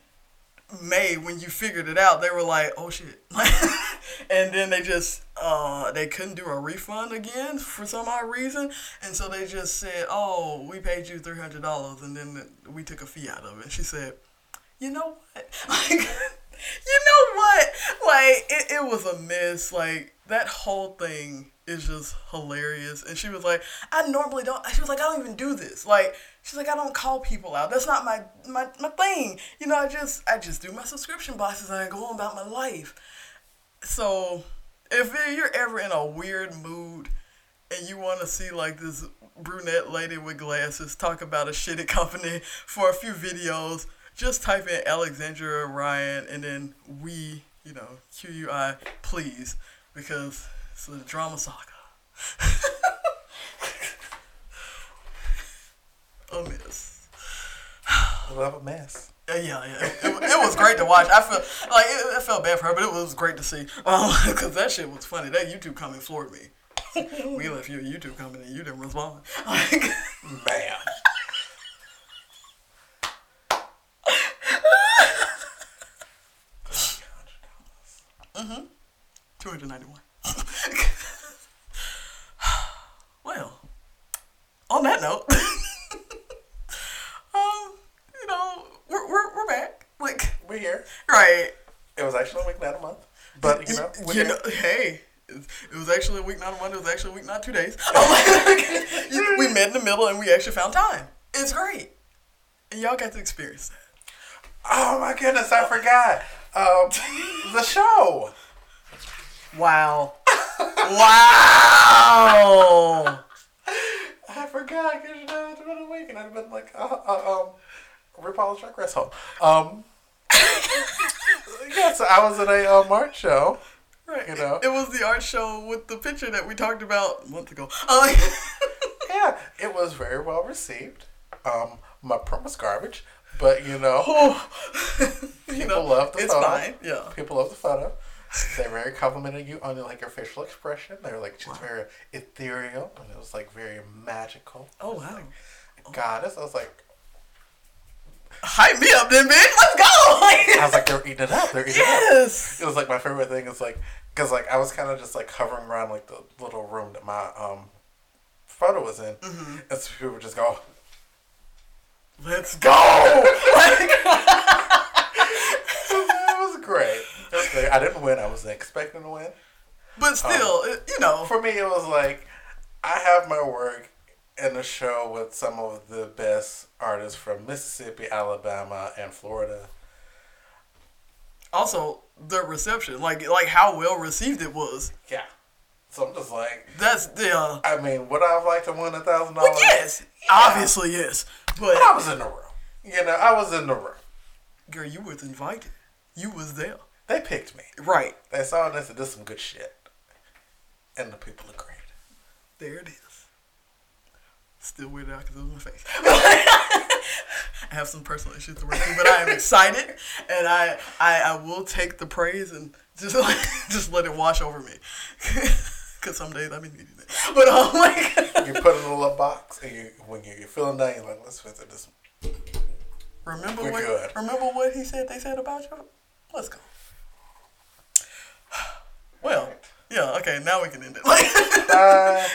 May when you figured it out, they were like, "Oh shit," and then they just uh they couldn't do a refund again for some odd reason, and so they just said, "Oh, we paid you three hundred dollars," and then we took a fee out of it. She said, "You know what? Like, you know what? Like, it, it was a mess. Like that whole thing." is just hilarious. And she was like, I normally don't. She was like, I don't even do this. Like, she's like, I don't call people out. That's not my my, my thing. You know, I just I just do my subscription boxes and I go on about my life. So, if you're ever in a weird mood and you want to see like this brunette lady with glasses talk about a shitty company for a few videos, just type in Alexandra Ryan and then we, you know, Q U I, please, because it's a drama saga. a mess. Love a mess. Yeah, yeah. It, it was great to watch. I feel like it, I felt bad for her, but it was great to see. Um, because that shit was funny. That YouTube comment floored me. we left you a YouTube comment and you didn't respond. Like, Man. two hundred ninety-one. well, on that note, um, you know, we're we're, we're back. Like, We're here. right. It was actually a week, not a month. But, you know, you know, hey, it was actually a week, not a month. It was actually a week, not two days. We met in the middle, and we actually found time. It's great, and y'all got to experience that. Oh my goodness, I forgot. Um, the show. Wow! wow! I forgot because you know it's been a week and I've been like, uh, uh, um, RuPaul's Drag Race home. Um, yeah, so I was at a uh, March show. right. You know? It was the art show with the picture that we talked about a month ago. Uh, Yeah, it was very well received. Um, my print was garbage, but you know, you people know, love the it's photo. fine. Yeah. People love the photo. They very complimented you on like your facial expression. They were like just very ethereal, and it was like very magical. Oh wow. Goddess, I was like, Hype me up then, bitch. Let's go. I was like, they're eating it up. They're eating it up. yes. It was like my favorite thing is like, cause like I was kind of just like hovering around like the little room that my um photo was in, Mm-hmm. and so people would just go, Let's go. Like, it was great. It was great. I didn't win. I wasn't expecting to win. but still, it- you know. For me, it was like I have my work in a show with some of the best artists from Mississippi, Alabama, and Florida. Also, the reception, like like how well received it was. Yeah. So I'm just like, That's the. Uh, I mean, would I have liked to win a thousand dollars? yes, obviously yes. But But I was in the room. You know, I was in the room. girl, you was invited. You was there. They picked me. Right They saw this and did some good shit. And the people agreed. there, it is. Still weirded out because it was my face. I have some personal issues to work through, but I am excited, and I, I I will take the praise and just like just let it wash over me. Cause some days I be needing it, but um, like You put it in a little box, and you when you, you're feeling down, you're like, let's visit this. remember We're what good. remember what he said they said about you. Let's go. Well, yeah, okay, now we can end it. Like, Bye.